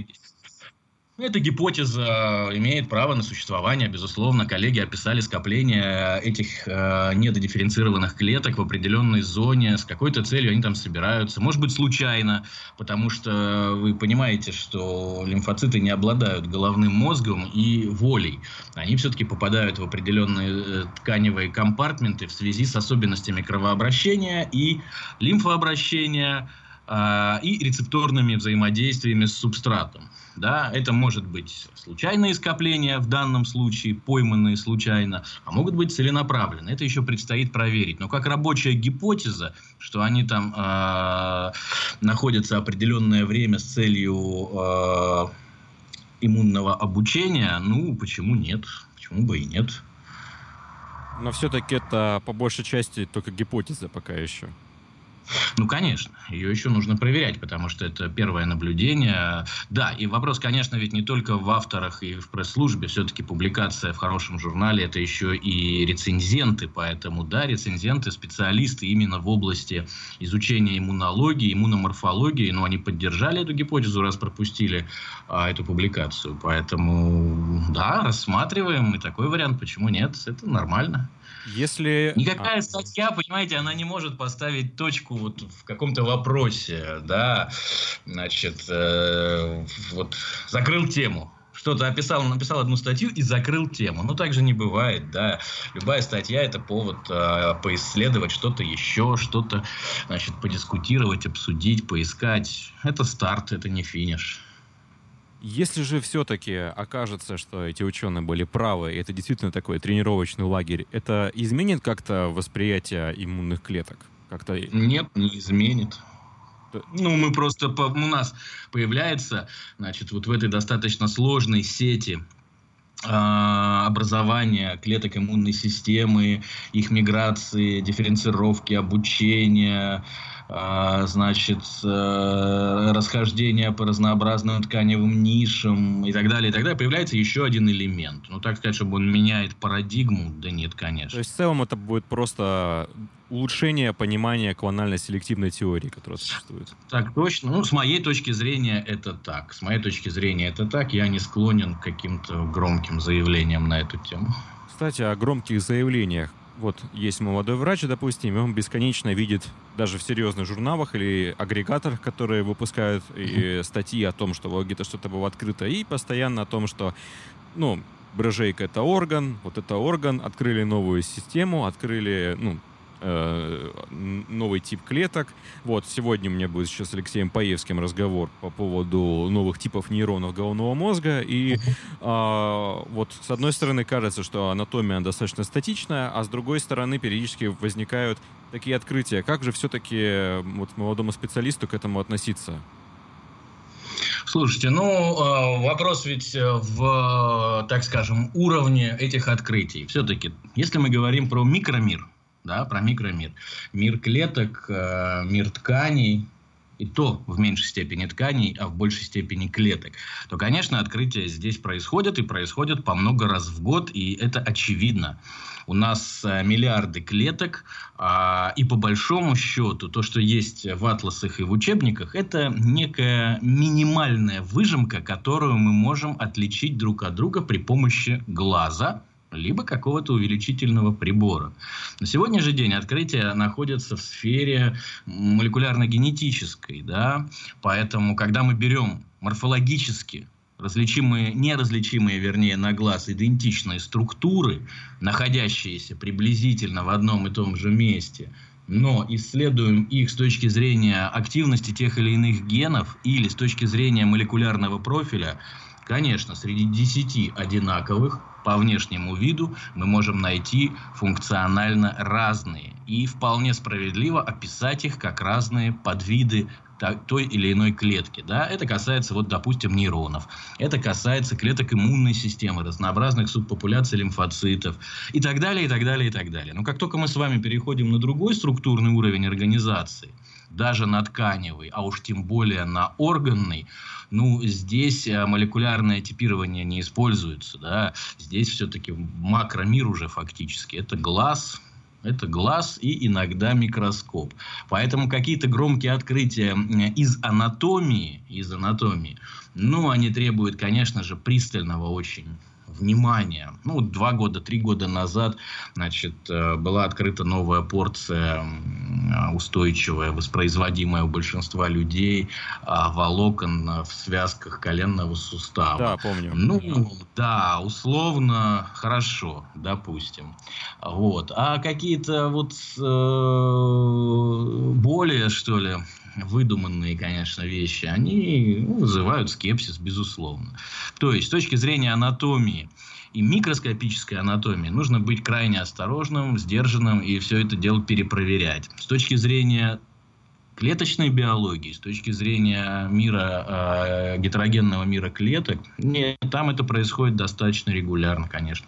S4: эта гипотеза имеет право на существование. Безусловно, коллеги описали скопление этих э, недодифференцированных клеток в определенной зоне. С какой-то целью они там собираются. Может быть, случайно, потому что вы понимаете, что лимфоциты не обладают головным мозгом и волей. Они все-таки попадают в определенные э, тканевые компартменты в связи с особенностями кровообращения и лимфообращения э, и рецепторными взаимодействиями с субстратом. Да, это может быть случайные скопления, в данном случае пойманные случайно, а могут быть целенаправленные. Это еще предстоит проверить. Но как рабочая гипотеза, что они там э, находятся определенное время с целью э, иммунного обучения, ну, почему нет? Почему бы и нет?
S1: Но все-таки это по большей части только гипотеза пока еще.
S4: Ну, конечно, ее еще нужно проверять, потому что это первое наблюдение. Да, и вопрос, конечно, ведь не только в авторах и в пресс-службе. Все-таки публикация в хорошем журнале – это еще и рецензенты. Поэтому, да, рецензенты, специалисты именно в области изучения иммунологии, иммуноморфологии, но они поддержали эту гипотезу, раз пропустили а, эту публикацию. Поэтому, да, рассматриваем и такой вариант. Почему нет? Это нормально.
S1: Если...
S4: Никакая а... статья, понимаете, она не может поставить точку вот в каком-то вопросе, да, значит, э, вот закрыл тему, что-то описал, написал одну статью и закрыл тему. Ну, так же не бывает, да. Любая статья – это повод э, поисследовать что-то еще, что-то, значит, подискутировать, обсудить, поискать. Это старт, это не финиш.
S1: Если же все-таки окажется, что эти ученые были правы, и это действительно такой тренировочный лагерь, это изменит как-то восприятие иммунных клеток? Как-то...
S4: Нет, не изменит. Ну, мы просто, у нас появляется, значит, вот в этой достаточно сложной сети а, образования клеток иммунной системы, их миграции, дифференцировки, обучения, значит, э, расхождение по разнообразным тканевым нишам и так далее, и так далее, появляется еще один элемент. Ну, так сказать, чтобы он меняет парадигму, да нет, конечно.
S1: То есть в целом это будет просто улучшение понимания клонально-селективной теории, которая существует.
S4: Так точно. Ну, с моей точки зрения, это так. С моей точки зрения, это так. Я не склонен к каким-то громким заявлениям на эту тему.
S1: Кстати, о громких заявлениях вот есть молодой врач, допустим, и он бесконечно видит даже в серьезных журналах или агрегаторах, которые выпускают и статьи о том, что где-то что-то было открыто, и постоянно о том, что, ну, брыжейка это орган, вот это орган, открыли новую систему, открыли, ну, новый тип клеток. Вот, сегодня у меня будет сейчас с Алексеем Паевским разговор по поводу новых типов нейронов головного мозга. И а, вот, с одной стороны, кажется, что анатомия достаточно статичная, а с другой стороны, периодически возникают такие открытия. Как же все-таки вот молодому специалисту к этому относиться?
S4: Слушайте, ну, э, вопрос ведь в, так скажем, уровне этих открытий. Все-таки, если мы говорим про микромир, да, про микромир. Мир клеток, э, мир тканей, и то в меньшей степени тканей, а в большей степени клеток, то, конечно, открытия здесь происходят и происходят по много раз в год, и это очевидно. У нас э, миллиарды клеток, а, и по большому счету то, что есть в атласах и в учебниках, это некая минимальная выжимка, которую мы можем отличить друг от друга при помощи глаза, либо какого-то увеличительного прибора. На сегодня же день открытия находятся в сфере молекулярно-генетической, да, поэтому, когда мы берем морфологически различимые, неразличимые, вернее, на глаз идентичные структуры, находящиеся приблизительно в одном и том же месте, но исследуем их с точки зрения активности тех или иных генов или с точки зрения молекулярного профиля, конечно, среди 10 одинаковых по внешнему виду мы можем найти функционально разные и вполне справедливо описать их как разные подвиды той или иной клетки. Да? Это касается, вот, допустим, нейронов. Это касается клеток иммунной системы, разнообразных субпопуляций лимфоцитов и так далее, и так далее, и так далее. Но как только мы с вами переходим на другой структурный уровень организации, даже на тканевый, а уж тем более на органный, ну, здесь э, молекулярное типирование не используется, да, здесь все-таки макромир уже фактически, это глаз, это глаз и иногда микроскоп. Поэтому какие-то громкие открытия из анатомии, из анатомии, ну, они требуют, конечно же, пристального очень внимания. Ну, два года, три года назад, значит, э, была открыта новая порция устойчивая, воспроизводимая у большинства людей а, волокон в связках коленного сустава.
S1: Да, помню.
S4: Ну, да, условно, хорошо, допустим. Вот. А какие-то вот э, более, что ли, выдуманные, конечно, вещи, они ну, вызывают скепсис, безусловно. То есть, с точки зрения анатомии и микроскопической анатомии нужно быть крайне осторожным, сдержанным и все это дело перепроверять. С точки зрения клеточной биологии, с точки зрения мира, э, гетерогенного мира клеток, нет, там это происходит достаточно регулярно, конечно.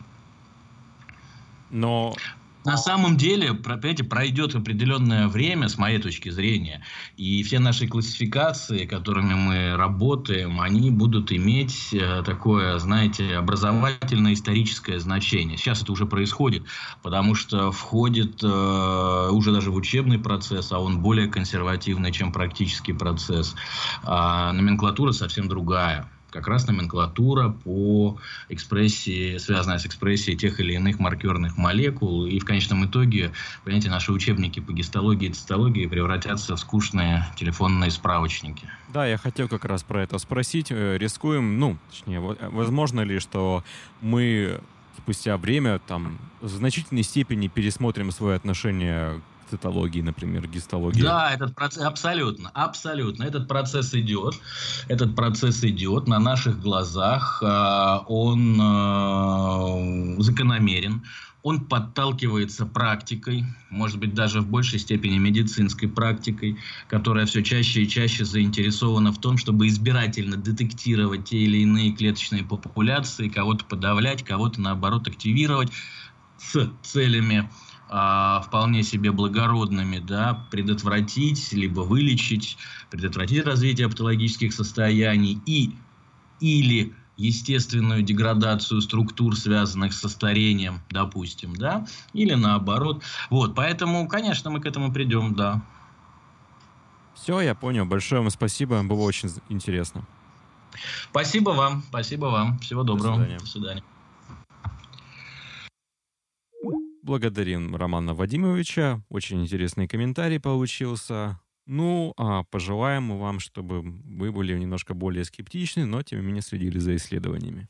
S1: Но
S4: на самом деле, понимаете, пройдет определенное время, с моей точки зрения, и все наши классификации, которыми мы работаем, они будут иметь э, такое, знаете, образовательное историческое значение. Сейчас это уже происходит, потому что входит э, уже даже в учебный процесс, а он более консервативный, чем практический процесс. А номенклатура совсем другая как раз номенклатура по экспрессии, связанная с экспрессией тех или иных маркерных молекул. И в конечном итоге, понимаете, наши учебники по гистологии и цитологии превратятся в скучные телефонные справочники.
S1: Да, я хотел как раз про это спросить. Э, рискуем, ну, точнее, возможно ли, что мы спустя время там в значительной степени пересмотрим свое отношение цитологии, например, гистологии.
S4: Да, этот процесс абсолютно, абсолютно. Этот процесс идет, этот процесс идет на наших глазах, а, он а, закономерен, он подталкивается практикой, может быть, даже в большей степени медицинской практикой, которая все чаще и чаще заинтересована в том, чтобы избирательно детектировать те или иные клеточные популяции, кого-то подавлять, кого-то, наоборот, активировать с целями вполне себе благородными, да, предотвратить, либо вылечить, предотвратить развитие патологических состояний и или естественную деградацию структур, связанных со старением, допустим, да, или наоборот. Вот, поэтому, конечно, мы к этому придем, да.
S1: Все, я понял. Большое вам спасибо, было очень интересно.
S4: Спасибо вам, спасибо вам. Всего доброго. До свидания. До свидания.
S1: Благодарим Романа Вадимовича. Очень интересный комментарий получился. Ну, а пожелаем вам, чтобы вы были немножко более скептичны, но тем не менее следили за исследованиями.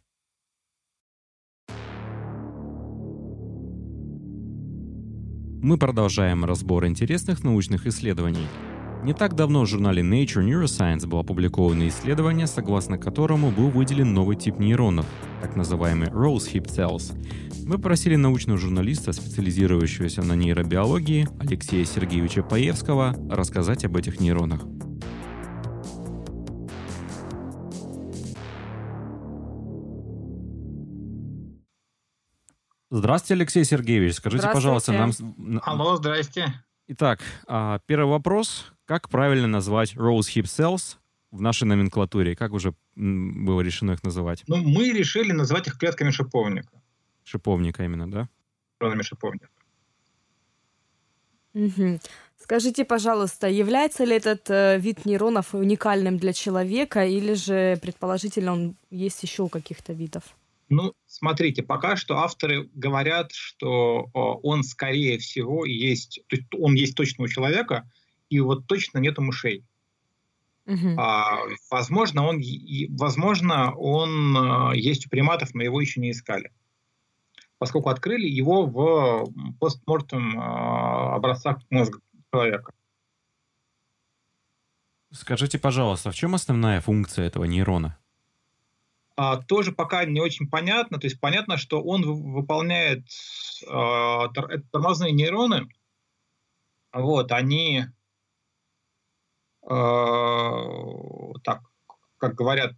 S1: Мы продолжаем разбор интересных научных исследований. Не так давно в журнале Nature Neuroscience было опубликовано исследование, согласно которому был выделен новый тип нейронов, так называемый Rose Hip Cells. Мы просили научного журналиста, специализирующегося на нейробиологии, Алексея Сергеевича Паевского, рассказать об этих нейронах. Здравствуйте, Алексей Сергеевич. Скажите, пожалуйста, нам...
S5: Алло, здрасте.
S1: Итак, а, первый вопрос. Как правильно назвать Rose Hip Cells в нашей номенклатуре? Как уже было решено их называть?
S5: Ну, мы решили называть их клетками шиповника.
S1: Шиповника именно, да?
S5: Нейронами шиповника.
S2: Угу. Скажите, пожалуйста, является ли этот э, вид нейронов уникальным для человека, или же, предположительно, он есть еще у каких-то видов?
S5: Ну, смотрите, пока что авторы говорят, что он, скорее всего, есть, то есть он есть точно у человека, и вот точно нету мышей. Угу. А, возможно, он, возможно, он а, есть у приматов, мы его еще не искали. Поскольку открыли его в постмортем а, образцах мозга человека.
S1: Скажите, пожалуйста, в чем основная функция этого нейрона?
S5: А, тоже пока не очень понятно. То есть понятно, что он выполняет а, тормозные нейроны. Вот, они так, как говорят,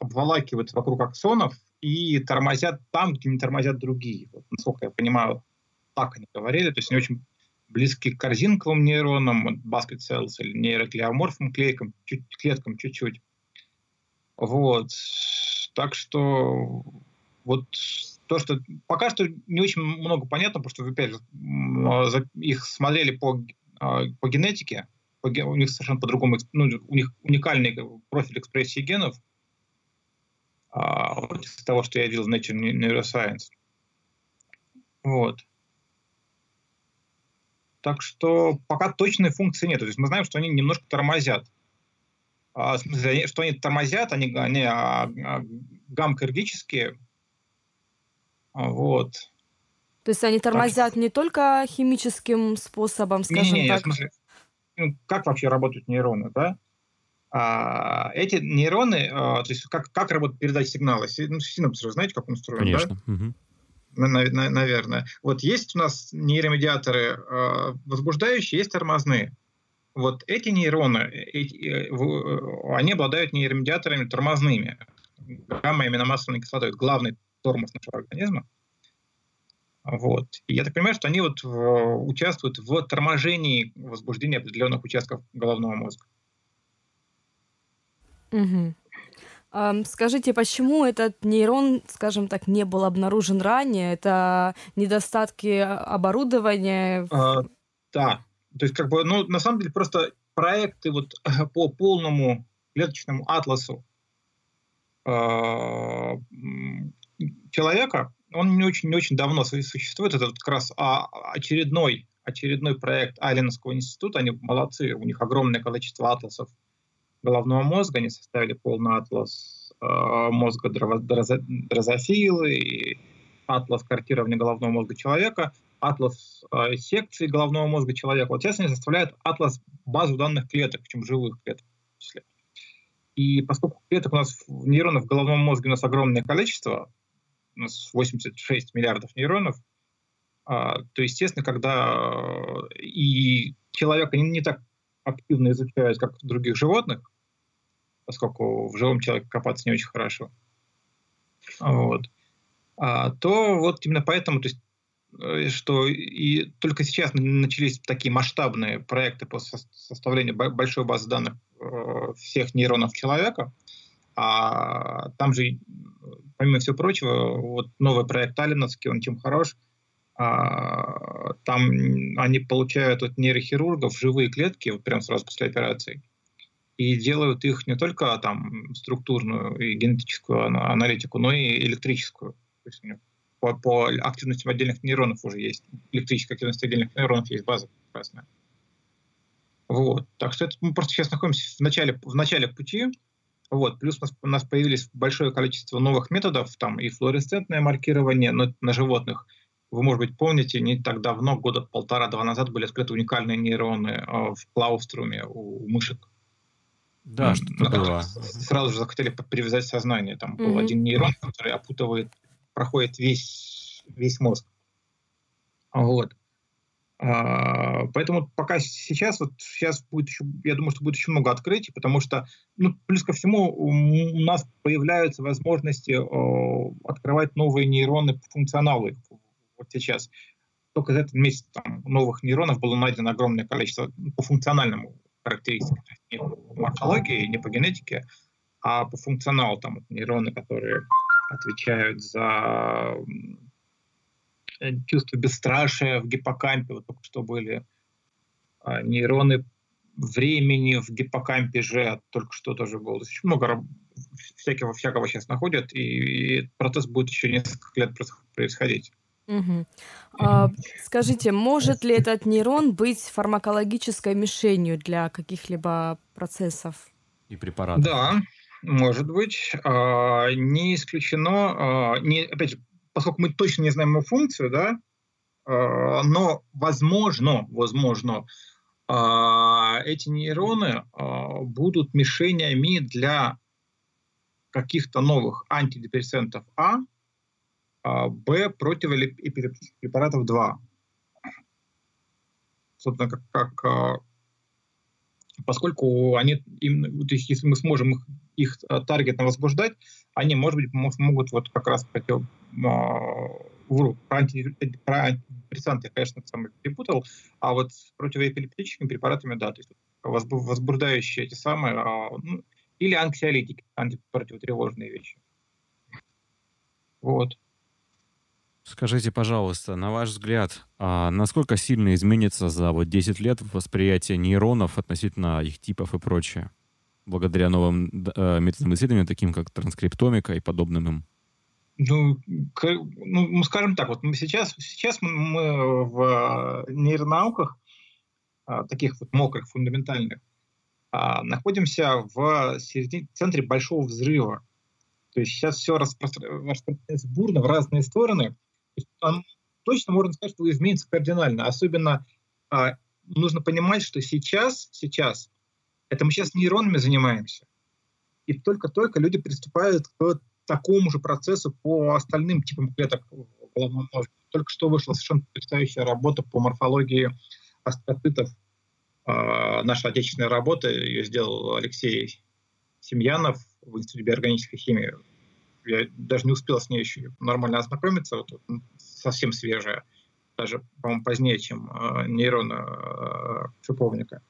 S5: обволакивают вокруг аксонов и тормозят там, где не тормозят другие. Вот, насколько я понимаю, так они говорили. То есть они очень близки к корзинковым нейронам, basket cells или нейроклеоморфным клеткам, чуть, клеткам чуть-чуть. Вот. Так что вот то, что пока что не очень много понятно, потому что, опять же, их смотрели по, а, по генетике, по, у них совершенно по-другому, ну, у них уникальный профиль экспрессии генов, а, вот из того, что я видел в Nature Neuroscience. Вот. Так что пока точной функции нет. То есть мы знаем, что они немножко тормозят. А, в смысле, что они тормозят, они, они а, а, гамкоргические. Вот.
S2: То есть они тормозят так. не только химическим способом, скажем не, не, не, так? В смысле,
S5: как вообще работают нейроны, да? А, эти нейроны, а, то есть как, как работает передача сигнала? Ну, синапс, вы знаете, как он устроен,
S1: Конечно.
S5: да? Угу наверное. Вот есть у нас нейромедиаторы э, возбуждающие, есть тормозные. Вот эти нейроны, эти, э, они обладают нейромедиаторами тормозными. Гамма-аминомасляной кислотой, главный тормоз нашего организма. Вот. И я так понимаю, что они вот в, участвуют в торможении возбуждения определенных участков головного мозга.
S2: Угу. Скажите, почему этот нейрон, скажем так, не был обнаружен ранее? Это недостатки оборудования?
S5: А, да, то есть как бы, ну, на самом деле просто проекты вот по полному клеточному атласу э, человека, он не очень, не очень давно существует. Это вот как раз а, очередной, очередной проект Алленского института. Они молодцы, у них огромное количество атласов головного мозга, они составили полный атлас э, мозга дрозофилы, и атлас картирования головного мозга человека, атлас э, секции головного мозга человека. Вот сейчас они составляют атлас базу данных клеток, причем живых клеток в числе. И поскольку клеток у нас нейронов в головном мозге у нас огромное количество, у нас 86 миллиардов нейронов, а, то, естественно, когда э, и человека не, не так активно изучают, как других животных, поскольку в живом человеке копаться не очень хорошо. Вот. А, то вот именно поэтому, то есть, э, что и только сейчас начались такие масштабные проекты по составлению большой базы данных э, всех нейронов человека, а там же, помимо всего прочего, вот новый проект Алиновский, он чем хорош, а, там они получают от нейрохирургов живые клетки, вот прямо сразу после операции, и делают их не только там структурную и генетическую аналитику, но и электрическую. То есть по, по активности отдельных нейронов уже есть, электрическая активность отдельных нейронов есть база прекрасная. Вот. Так что это мы просто сейчас находимся в начале, в начале пути. Вот. Плюс у нас, у нас появились большое количество новых методов, там и флуоресцентное маркирование но на животных – вы, может быть, помните, не так давно, года полтора-два назад были открыты уникальные нейроны э, в клауструме у мышек.
S1: Да, что было.
S5: Сразу же захотели привязать сознание. Там mm-hmm. был один нейрон, который опутывает, проходит весь, весь мозг. Вот. А, поэтому пока сейчас, вот сейчас будет еще, я думаю, что будет еще много открытий, потому что, ну, плюс ко всему, у нас появляются возможности открывать новые нейроны по функционалу вот сейчас. Только за этот месяц там, новых нейронов было найдено огромное количество ну, по функциональному характеристикам. Не по морфологии, не по генетике, а по функционалу. Там нейроны, которые отвечают за чувство бесстрашия в гиппокампе, вот только что были а, нейроны времени в гиппокампе же только что тоже было. Очень много всякого, всякого сейчас находят, и, и процесс будет еще несколько лет происходить.
S2: Угу. А, скажите, может ли этот нейрон быть фармакологической мишенью для каких-либо процессов?
S1: и препаратов?
S5: Да, может быть. А, не исключено, а, не, опять же, поскольку мы точно не знаем его функцию, да, а, но возможно, возможно, эти нейроны будут мишенями для каких-то новых антидепрессантов А, Б противоэпилептических препаратов 2. Собственно, как, как поскольку они, им, то есть, если мы сможем их, их э, таргетно возбуждать, они, может быть, могут вот как раз против, вру, про, анти, про антидепрессанты я, конечно, сам перепутал, а вот с противоэпилептическими препаратами, да, то есть возбуждающие эти самые, а, ну, или анксиолитики, антипротивотревожные вещи. Вот.
S1: Скажите, пожалуйста, на ваш взгляд, а насколько сильно изменится за вот 10 лет восприятие нейронов относительно их типов и прочее, благодаря новым э, методам исследования, таким как транскриптомика и подобным им?
S5: Ну, к, ну, скажем так, вот мы сейчас, сейчас мы, мы в нейронауках, а, таких вот мокрых, фундаментальных, а, находимся в середине, центре большого взрыва. То есть сейчас все распространяется бурно в разные стороны – там точно можно сказать, что изменится кардинально. Особенно а, нужно понимать, что сейчас, сейчас, это мы сейчас нейронами занимаемся. И только-только люди приступают к такому же процессу по остальным типам клеток в головном мозге. Только что вышла совершенно потрясающая работа по морфологии астроцитов. А, наша отечественная работа, ее сделал Алексей Семьянов в Институте биорганической химии я даже не успел с ней еще нормально ознакомиться, вот, совсем свежая, даже, по-моему, позднее, чем э, нейрон э, шиповника.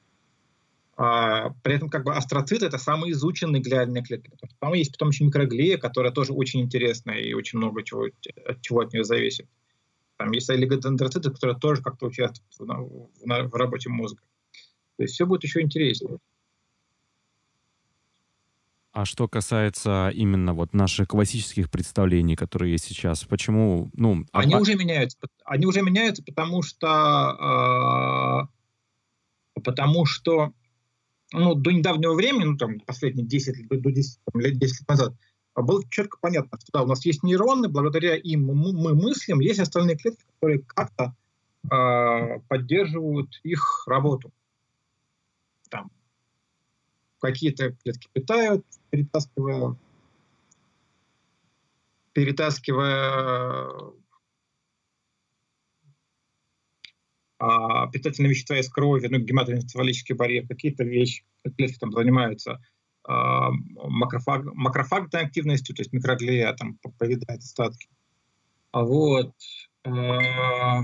S5: А, при этом как бы астроциты это самые изученные глиальные клетки. Там есть потом еще микроглия, которая тоже очень интересная и очень много чего, от чего от нее зависит. Там есть олигодендроциты, которые тоже как-то участвуют в, в, в работе мозга. То есть все будет еще интереснее.
S1: А что касается именно вот наших классических представлений, которые есть сейчас, почему, ну...
S5: Они а... уже меняются. Они уже меняются, потому что... Э, потому что ну, до недавнего времени, ну, там, последние 10, до 10 там, лет, 10 лет назад, было четко понятно, что да, у нас есть нейроны, благодаря им мы, мы мыслим, есть остальные клетки, которые как-то э, поддерживают их работу. Какие-то клетки питают, перетаскивая, перетаскивая а, питательные вещества из крови, ну, гематоэнцефалический барьер, какие-то вещи, клетки там занимаются а, макрофаг, макрофагной активностью, то есть микроглия там поедает остатки. А вот. А,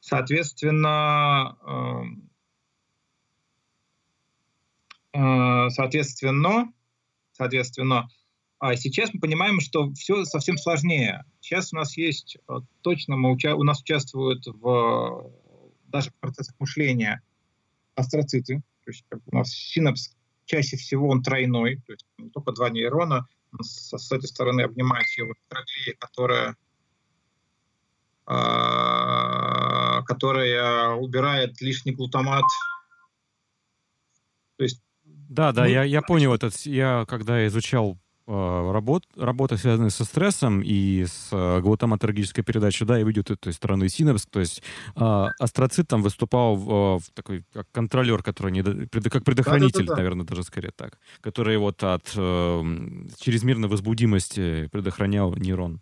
S5: соответственно, Э, соответственно, соответственно, а сейчас мы понимаем, что все совсем сложнее. Сейчас у нас есть, э, точно мы уча- у нас участвуют в даже в процессах мышления астроциты. То есть как у нас синапс чаще всего он тройной, то есть не только два нейрона. С, с этой стороны обнимается его микроглия, которая э, которая убирает лишний глутамат.
S1: То есть да, да, ну, я, я понял этот. Я когда изучал э, работ, работы, связанные со стрессом и с э, глутаматологической передачей, да, я видел этой стороны синапс, то есть э, астроцит там выступал в, в такой как контролер, который не, как предохранитель, да, да, да, да. наверное, даже скорее так, который вот от э, чрезмерной возбудимости предохранял нейрон.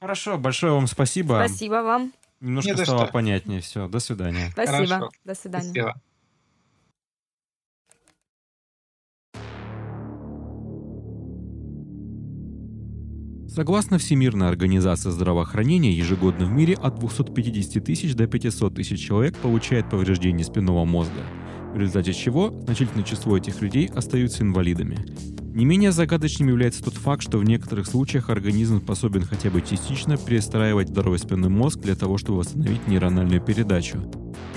S1: Хорошо, большое вам спасибо.
S2: Спасибо вам.
S1: Немножко Не стало понятнее. Все, до свидания.
S2: Спасибо. Хорошо. До свидания. Спасибо.
S1: Согласно Всемирной организации здравоохранения, ежегодно в мире от 250 тысяч до 500 тысяч человек получает повреждение спинного мозга, в результате чего значительное число этих людей остаются инвалидами. Не менее загадочным является тот факт, что в некоторых случаях организм способен хотя бы частично перестраивать здоровый спинной мозг для того, чтобы восстановить нейрональную передачу.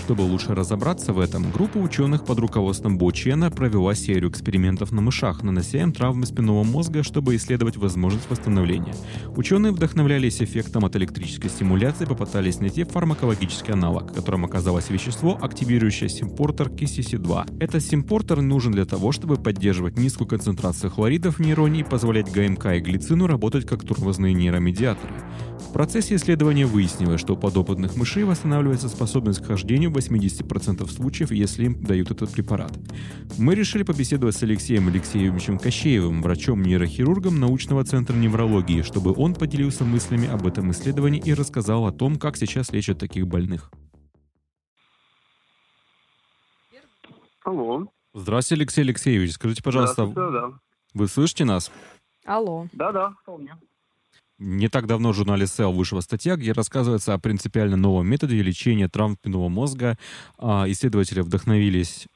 S1: Чтобы лучше разобраться в этом, группа ученых под руководством Бо Чена провела серию экспериментов на мышах, нанося им травмы спинного мозга, чтобы исследовать возможность восстановления. Ученые вдохновлялись эффектом от электрической стимуляции и попытались найти фармакологический аналог, которым оказалось вещество, активирующее симпортер KCC2. Этот симпортер нужен для того, чтобы поддерживать низкую концентрацию хлоридов в нейроне и позволять ГМК и глицину работать как тормозные нейромедиаторы. В процессе исследования выяснилось, что у подопытных мышей восстанавливается способность к хождению 80% случаев, если им дают этот препарат. Мы решили побеседовать с Алексеем Алексеевичем Кощеевым, врачом-нейрохирургом научного центра неврологии, чтобы он поделился мыслями об этом исследовании и рассказал о том, как сейчас лечат таких больных.
S6: Алло.
S1: Здравствуйте, Алексей Алексеевич. Скажите, пожалуйста,
S6: Да, да.
S1: вы слышите нас?
S2: Алло.
S6: Да-да, вполне.
S1: Не так давно в журнале Cell вышла статья, где рассказывается о принципиально новом методе лечения травм спинного мозга. А, Исследователи вдохновились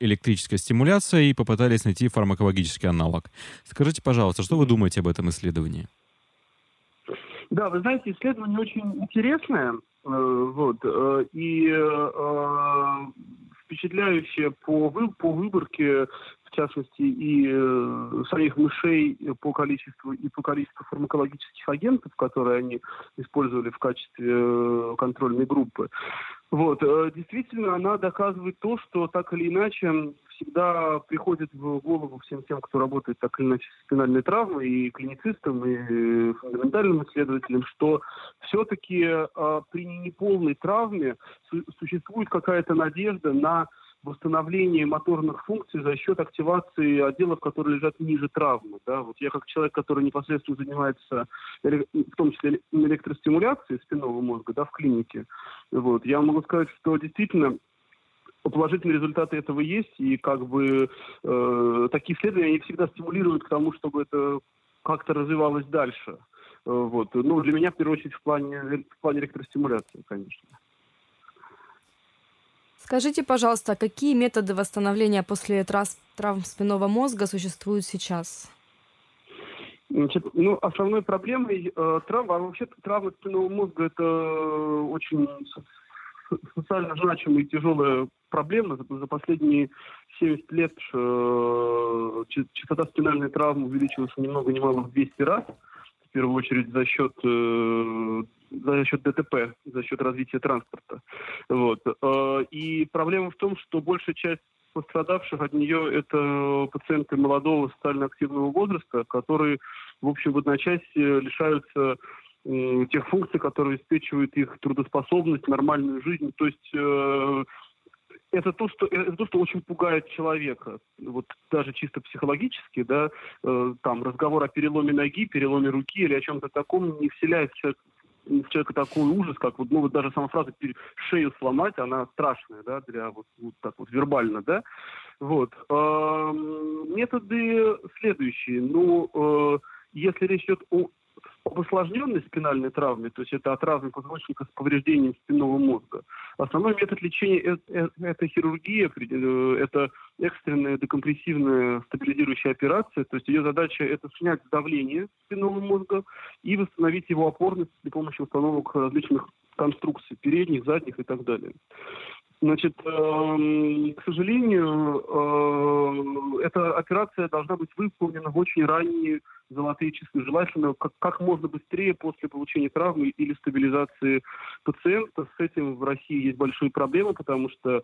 S1: электрической стимуляцией и попытались найти фармакологический аналог. Скажите, пожалуйста, что вы думаете об этом исследовании?
S6: Да, вы знаете, исследование очень интересное, э, вот, э, и э, впечатляющее по, вы, по выборке, в частности, и э, самих мышей по количеству и по количеству фармакологических агентов, которые они использовали в качестве э, контрольной группы. Вот, э, действительно, она доказывает то, что так или иначе всегда приходит в голову всем тем, кто работает так или иначе с спинальной травмой, и клиницистам, и фундаментальным исследователям, что все-таки э, при неполной травме су- существует какая-то надежда на восстановление моторных функций за счет активации отделов, которые лежат ниже травмы. Да? Вот я как человек, который непосредственно занимается, в том числе электростимуляцией спинного мозга да, в клинике, вот, я могу сказать, что действительно положительные результаты этого есть, и как бы э, такие исследования они всегда стимулируют к тому, чтобы это как-то развивалось дальше. Э, Вот. Ну, для меня, в первую очередь, в плане, в плане электростимуляции, конечно.
S2: Скажите, пожалуйста, а какие методы восстановления после травм спинного мозга существуют сейчас?
S6: Значит, ну, основной проблемой э, травмы, а вообще травма спинного мозга это очень со- социально значимая и тяжелая проблема. За, последние 70 лет э, ча- частота спинальной травмы увеличилась ни много ни мало в 200 раз. В первую очередь за счет, э, за счет ДТП, за счет развития транспорта. Вот. Э, и проблема в том, что большая часть пострадавших от нее это пациенты молодого социально активного возраста, которые, в общем, в одночасье лишаются тех функций, которые обеспечивают их трудоспособность, нормальную жизнь. То есть э, это то, что это то, что очень пугает человека. Вот даже чисто психологически, да, э, там разговор о переломе ноги, переломе руки или о чем-то таком не вселяет в человека человека такой ужас, как вот, ну, вот даже сама фраза «пер- «шею сломать», она страшная, да, для вот, вот так вот вербально, да. Вот. Эм, Методы следующие. Ну, э, если речь идет о об осложненной спинальной травме, то есть это от позвоночника с повреждением спинного мозга. Основной метод лечения э- э- это хирургия, э, это экстренная декомпрессивная стабилизирующая операция. То есть ее задача это снять давление спинного мозга и восстановить его опорность при помощи установок различных конструкций, передних, задних и так далее. Значит, эм, к сожалению, э, эта операция должна быть выполнена в очень ранние золотые часы. Желательно как, можно быстрее после получения травмы или стабилизации пациента. С этим в России есть большие проблемы, потому что э,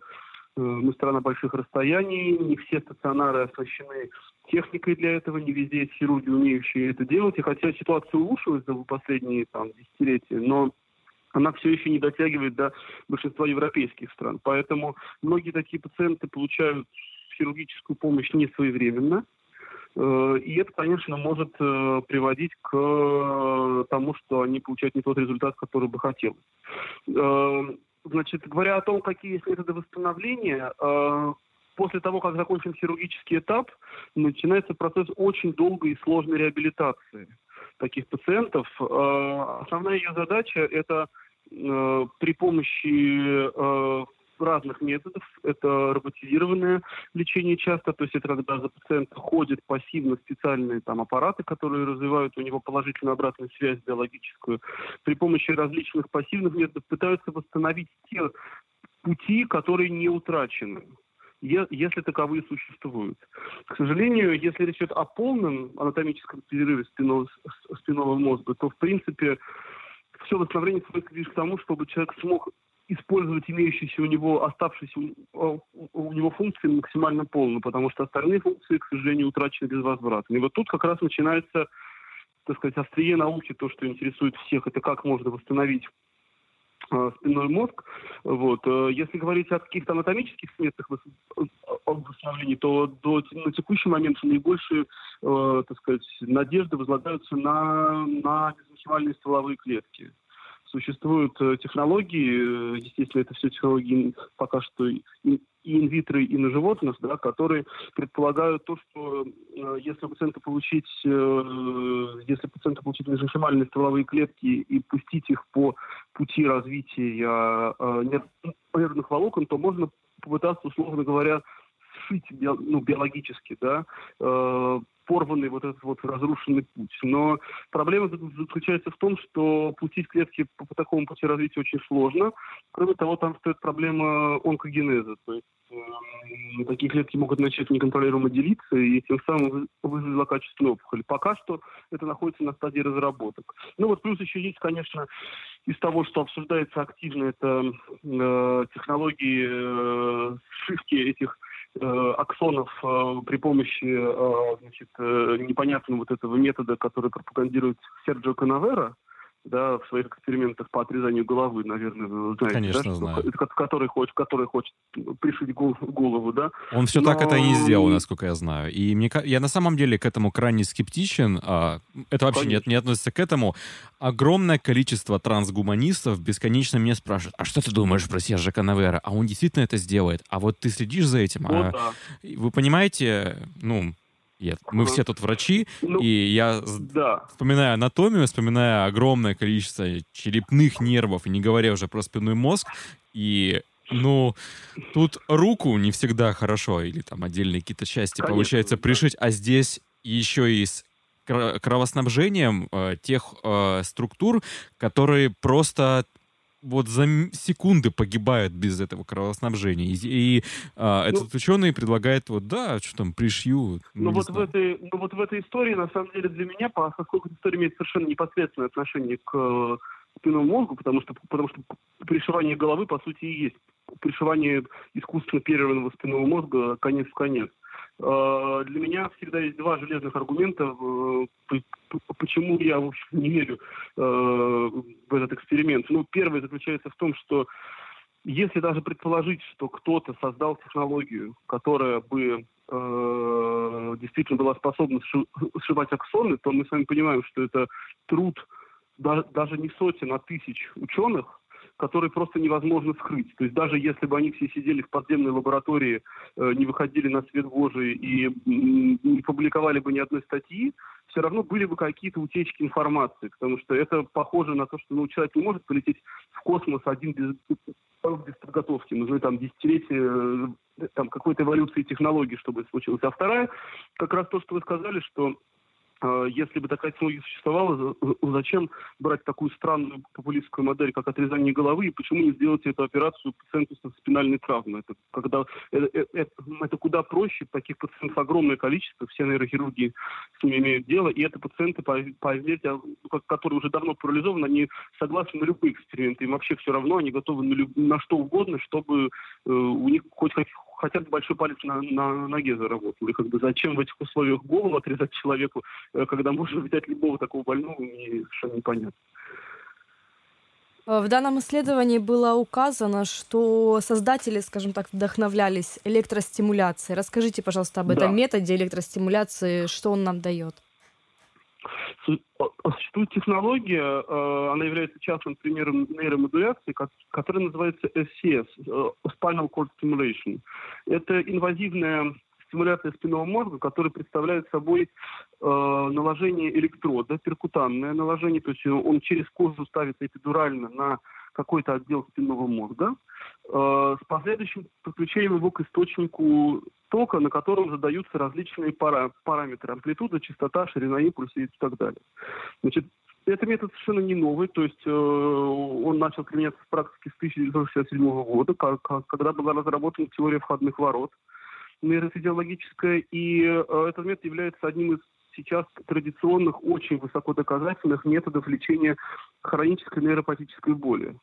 S6: мы страна больших расстояний, не все стационары оснащены техникой для этого, не везде есть хирурги, умеющие это делать. И хотя ситуация улучшилась за последние там, десятилетия, но она все еще не дотягивает до большинства европейских стран. Поэтому многие такие пациенты получают хирургическую помощь не своевременно. Э, И это, конечно, может э, приводить к э, тому, что они получают не тот результат, который бы хотелось. Значит, говоря о том, какие есть методы восстановления, после того, как закончен хирургический этап, начинается процесс очень долгой и сложной реабилитации таких пациентов. Э, Основная ее задача – это э, при помощи э, разных методов. Это роботизированное лечение часто, то есть это когда за пациента ходят пассивно специальные там аппараты, которые развивают у него положительную обратную связь биологическую. При помощи различных пассивных методов пытаются восстановить те пути, которые не утрачены если таковые существуют. К сожалению, если речь идет о полном анатомическом перерыве спинного, спинного мозга, то, в принципе, все восстановление сводится лишь к тому, чтобы человек смог использовать имеющиеся у него, оставшиеся у, у него функции максимально полно, потому что остальные функции, к сожалению, утрачены безвозвратно. И вот тут как раз начинается, так сказать, острие науки, то, что интересует всех, это как можно восстановить спинной мозг. Вот. Э, если говорить о каких-то анатомических сметах восстановлений, то до, на текущий момент наибольшие э, так сказать, надежды возлагаются на, на мезонхимальные стволовые клетки. Существуют э, технологии, естественно, это все технологии пока что и инвитро, и на животных, да, которые предполагают то, что э, если пациента получить, э, если пациента получить мезонхимальные стволовые клетки и пустить их по пути развития э, нервных волокон, то можно попытаться, условно говоря, био, ну, биологически, да, э, порванный вот этот вот разрушенный путь. Но проблема заключается в том, что пустить клетки по, по такому пути развития очень сложно. Кроме того, там стоит проблема онкогенеза. То есть э, такие клетки могут начать неконтролируемо делиться и тем самым вызвать злокачественную опухоль. Пока что это находится на стадии разработок. Ну вот плюс еще есть, конечно, из того, что обсуждается активно, это э, технологии э, сшивки этих аксонов э, при помощи э, значит, непонятного вот этого метода, который пропагандирует Серджио Канавера, да, в своих экспериментах по отрезанию головы, наверное, вы знаете,
S1: Конечно,
S6: да,
S1: знаю.
S6: Что, который, хочет, который хочет пришить голову, да.
S1: Он все Но... так это и не сделал, насколько я знаю. И мне, я на самом деле к этому крайне скептичен. А, это вообще не, не относится к этому. Огромное количество трансгуманистов бесконечно меня спрашивают, а что ты думаешь про Сержа Канавера? А он действительно это сделает? А вот ты следишь за этим? Вот, а, да. Вы понимаете, ну, нет, мы все тут врачи, ну, и я да. вспоминаю анатомию, вспоминаю огромное количество черепных нервов, и не говоря уже про спинной мозг, и ну, тут руку не всегда хорошо, или там отдельные какие-то части Конечно, получается да. пришить, а здесь еще и с кровоснабжением э, тех э, структур, которые просто вот за секунды погибают без этого кровоснабжения. И, и а, ну, этот ученый предлагает вот, да, что там, пришью.
S6: Ну, вот в, этой, ну вот в этой истории, на самом деле, для меня, поскольку эта история имеет совершенно непосредственное отношение к э, спинному мозгу, потому что, потому что пришивание головы, по сути, и есть пришивание искусственно перерванного спинного мозга конец в конец. Э, для меня всегда есть два железных аргумента, э, почему я, в общем, не верю э, в этот эксперимент. Ну, первый заключается в том, что если даже предположить, что кто-то создал технологию, которая бы э, действительно была способна сшивать аксоны, то мы с вами понимаем, что это труд даже не сотен, а тысяч ученых, который просто невозможно скрыть. То есть даже если бы они все сидели в подземной лаборатории, э, не выходили на свет Божий и не публиковали бы ни одной статьи, все равно были бы какие-то утечки информации, потому что это похоже на то, что ну, человек не может полететь в космос один без, без подготовки. Нужны там десятилетия э, там, какой-то эволюции технологий, чтобы это случилось. А вторая, как раз то, что вы сказали, что если бы такая технология существовала, зачем брать такую странную популистскую модель, как отрезание головы, и почему не сделать эту операцию пациенту со спинальной травмой? Это, когда, это, это, э, это куда проще, таких пациентов огромное количество, все нейрохирурги с ними имеют дело, и это пациенты, поверьте, а, которые уже давно парализованы, они согласны на любые эксперименты, им вообще все равно, они готовы на, люб, на что угодно, чтобы э, у них хоть хотя бы большой палец на, на ноге заработал. И как бы зачем в этих условиях голову отрезать человеку, э, когда можно взять любого такого больного, мне совершенно непонятно.
S2: В данном исследовании было указано, что создатели, скажем так, вдохновлялись электростимуляцией. Расскажите, пожалуйста, об да. этом методе электростимуляции, что он нам дает.
S6: Существует технология, э, она является частным примером нейромодуляции, которая называется SCS, э, Spinal Cord Stimulation. Это инвазивная стимуляция спинного мозга, которая представляет собой э, наложение электрода, перкутанное наложение, то есть он через кожу ставится эпидурально на какой-то отдел спинного мозга э, с последующим подключением его к источнику тока, на котором задаются различные пара, параметры амплитуда, частота, ширина импульса и так далее. Значит, это метод совершенно не новый, то есть э, он начал применяться в практике с 1967 года, как, когда была разработана теория входных ворот нейрофизиологическая, и э, этот метод является одним из сейчас традиционных, очень высокодоказательных методов лечения хронической нейропатической боли.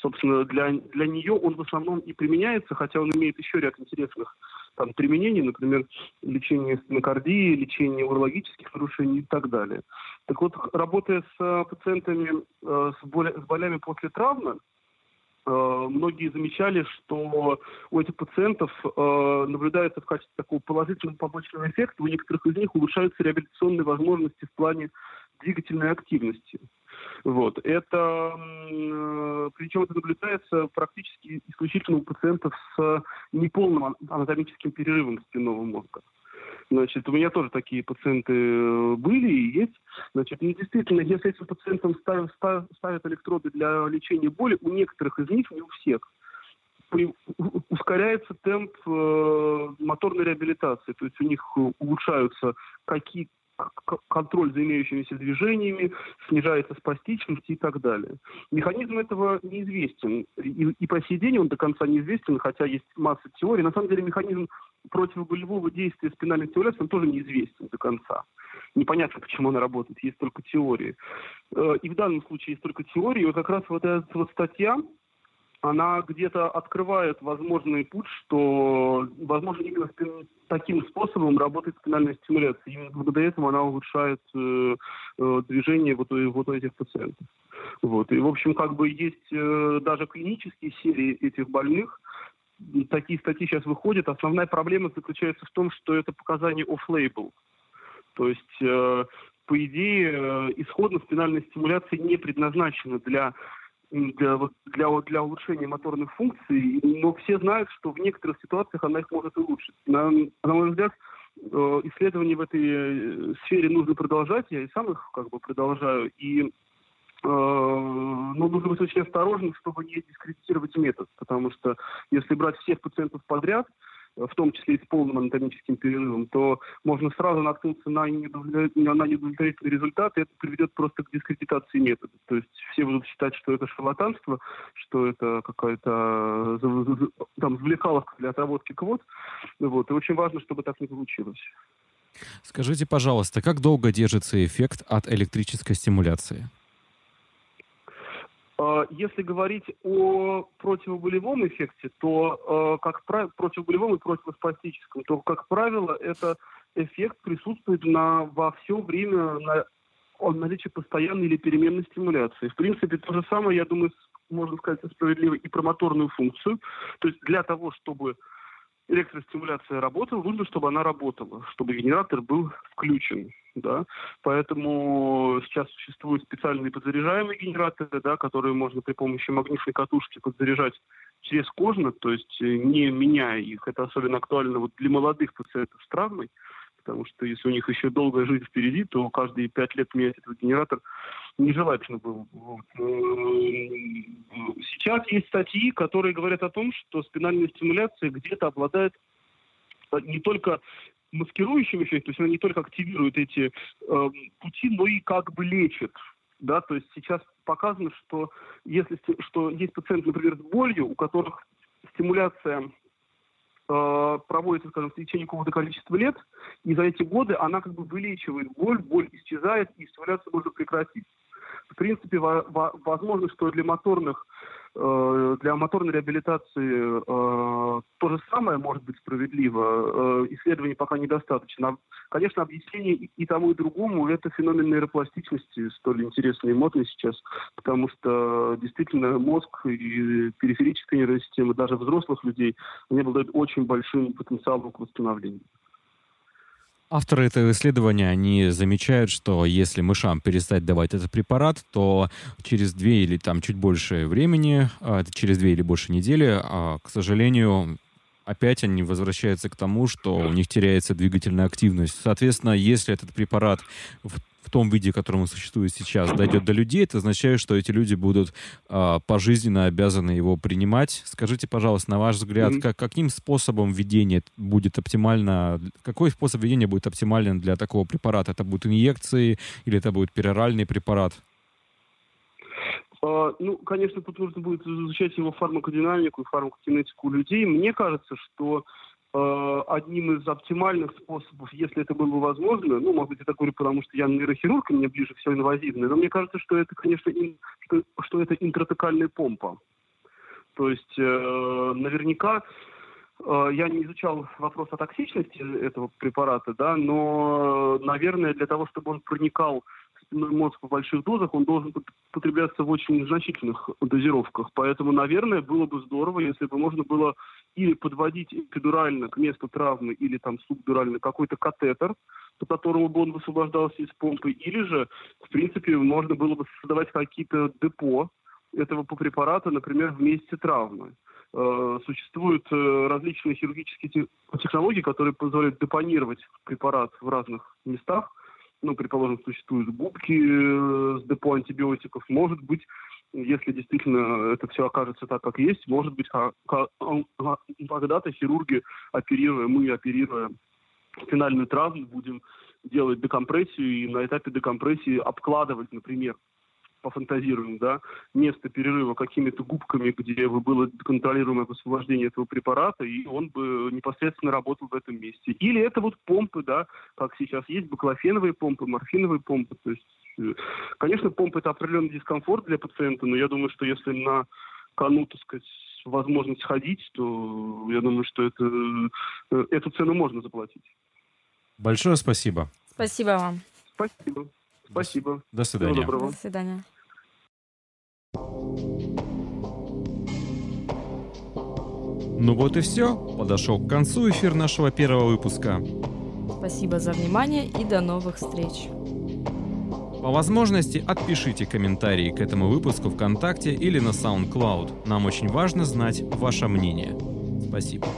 S6: Собственно, для, для нее он в основном и применяется, хотя он имеет еще ряд интересных там, применений, например, лечение стенокардии, лечение урологических нарушений и так далее. Так вот, работая с э, пациентами э, с, боля, с болями после травмы, многие замечали, что у этих пациентов э, наблюдается в качестве такого положительного побочного эффекта, у некоторых из них улучшаются реабилитационные возможности в плане двигательной активности. Вот. Это, э, причем это наблюдается практически исключительно у пациентов с неполным анатомическим перерывом спинного мозга. Значит, у меня тоже такие пациенты э, были и есть. Значит, ну, действительно, если этим пациентам ставят, ставят электроды для лечения боли, у некоторых из них, не у всех, ускоряется темп э, моторной реабилитации, то есть у них улучшаются какие контроль за имеющимися движениями, снижается спастичность и так далее. Механизм этого неизвестен. И, и по сей день он до конца неизвестен, хотя есть масса теорий. На самом деле механизм противоболевого действия спинальной стимуляции он тоже неизвестен до конца. Непонятно, почему она работает, есть только теории. Э, и в данном случае есть только теории. И вот как раз вот эта вот статья, она где-то открывает возможный путь, что, возможно, именно таким способом работает спинальная стимуляция. Именно благодаря этому она улучшает э, э, движение вот, вот у этих пациентов. Вот. И, в общем, как бы есть э, даже клинические серии этих больных, такие статьи сейчас выходят. Основная проблема заключается в том, что это показания off-label. То есть, э, по идее, э, исходно спинальная стимуляция не предназначена для для, для, для улучшения моторных функций, но все знают, что в некоторых ситуациях она их может улучшить. На, на мой взгляд, э, исследования в этой э, сфере нужно продолжать, я и сам их как бы продолжаю, и но ну, нужно быть очень осторожным, чтобы не дискредитировать метод, потому что если брать всех пациентов подряд, в том числе и с полным анатомическим перерывом, то можно сразу наткнуться на недовлетворительный результат, и это приведет просто к дискредитации метода. То есть все будут считать, что это шарлатанство, что это какая-то там завлекаловка для отработки квот. Вот. И очень важно, чтобы так не получилось.
S1: Скажите, пожалуйста, как долго держится эффект от электрической стимуляции?
S6: А, если говорить о противоболевом эффекте, то э, как правило, противоболевом и противоспастическом, то, как правило, это эффект присутствует на, во все время на наличие постоянной или переменной стимуляции. В принципе, то же самое, я думаю, можно сказать справедливо и про моторную функцию. То есть для того, чтобы электростимуляция работала, нужно, чтобы она работала, чтобы генератор был включен. Да? Поэтому сейчас существуют специальные подзаряжаемые генераторы, да, которые можно при помощи магнитной катушки подзаряжать через кожно, то есть э, не меняя их. Это особенно актуально вот для молодых пациентов с травмой потому что если у них еще долгая жизнь впереди, то каждые пять лет менять этот генератор нежелательно было. Сейчас есть статьи, которые говорят о том, что спинальная стимуляция где-то обладает не только маскирующим эффектом, то есть она не только активирует эти э, пути, но и как бы лечит. Да, то есть сейчас показано, что если что есть пациент, например, с болью, у которых стимуляция Э, проводится, скажем, в течение какого-то количества лет, и за эти годы она как бы вылечивает боль, боль исчезает, и стимуляцию можно прекратить. В принципе, возможно, что для моторных Э, для моторной реабилитации э, то же самое может быть справедливо. Э, исследований пока недостаточно. Конечно, объяснение и тому, и другому – это феномен нейропластичности, столь интересный и модный сейчас, потому что действительно мозг и периферическая нервная система даже взрослых людей, они обладают очень большим потенциалом к восстановлению.
S1: Авторы этого исследования, они замечают, что если мышам перестать давать этот препарат, то через две или там чуть больше времени, а, через две или больше недели, а, к сожалению, опять они возвращаются к тому, что у них теряется двигательная активность. Соответственно, если этот препарат в, в том виде, в котором он существует сейчас, дойдет до людей, это означает, что эти люди будут э, пожизненно обязаны его принимать. Скажите, пожалуйста, на ваш взгляд, mm-hmm. как, каким способом введения будет оптимально, какой способ введения будет оптимален для такого препарата? Это будут инъекции или это будет пероральный препарат?
S6: Uh, ну, конечно, тут нужно будет изучать его фармакодинамику и фармакокинетику у людей. Мне кажется, что одним из оптимальных способов, если это было бы возможно, ну, может быть, это говорю, потому что я нейрохирург, и мне ближе все инвазивное, но мне кажется, что это, конечно, ин, что, что это интратекальная помпа. То есть э, наверняка э, я не изучал вопрос о токсичности этого препарата, да, но, наверное, для того, чтобы он проникал мозг в больших дозах, он должен потребляться в очень значительных дозировках. Поэтому, наверное, было бы здорово, если бы можно было или подводить эпидурально к месту травмы, или там субдурально какой-то катетер, по которому бы он высвобождался из помпы, или же, в принципе, можно было бы создавать какие-то депо этого препарата, например, в месте травмы э, существуют э, различные хирургические технологии, которые позволяют депонировать препарат в разных местах, ну, предположим, существуют губки э, с депо антибиотиков, может быть, если действительно это все окажется так, как есть, может быть, когда-то хирурги, оперируя, мы оперируя финальную травму, будем делать декомпрессию и на этапе декомпрессии обкладывать, например, пофантазируем, да, место перерыва какими-то губками, где бы было контролируемое освобождение этого препарата, и он бы непосредственно работал в этом месте. Или это вот помпы, да, как сейчас есть, баклофеновые помпы, морфиновые помпы, то есть, э, конечно, помпа это определенный дискомфорт для пациента, но я думаю, что если на кону, так сказать, возможность ходить, то я думаю, что это, э, эту цену можно заплатить.
S1: Большое спасибо.
S2: Спасибо вам.
S6: Спасибо. Спасибо.
S1: До свидания. Всего
S2: доброго. До свидания.
S1: Ну вот и все. Подошел к концу эфир нашего первого выпуска.
S2: Спасибо за внимание и до новых встреч.
S1: По возможности отпишите комментарии к этому выпуску ВКонтакте или на SoundCloud. Нам очень важно знать ваше мнение. Спасибо.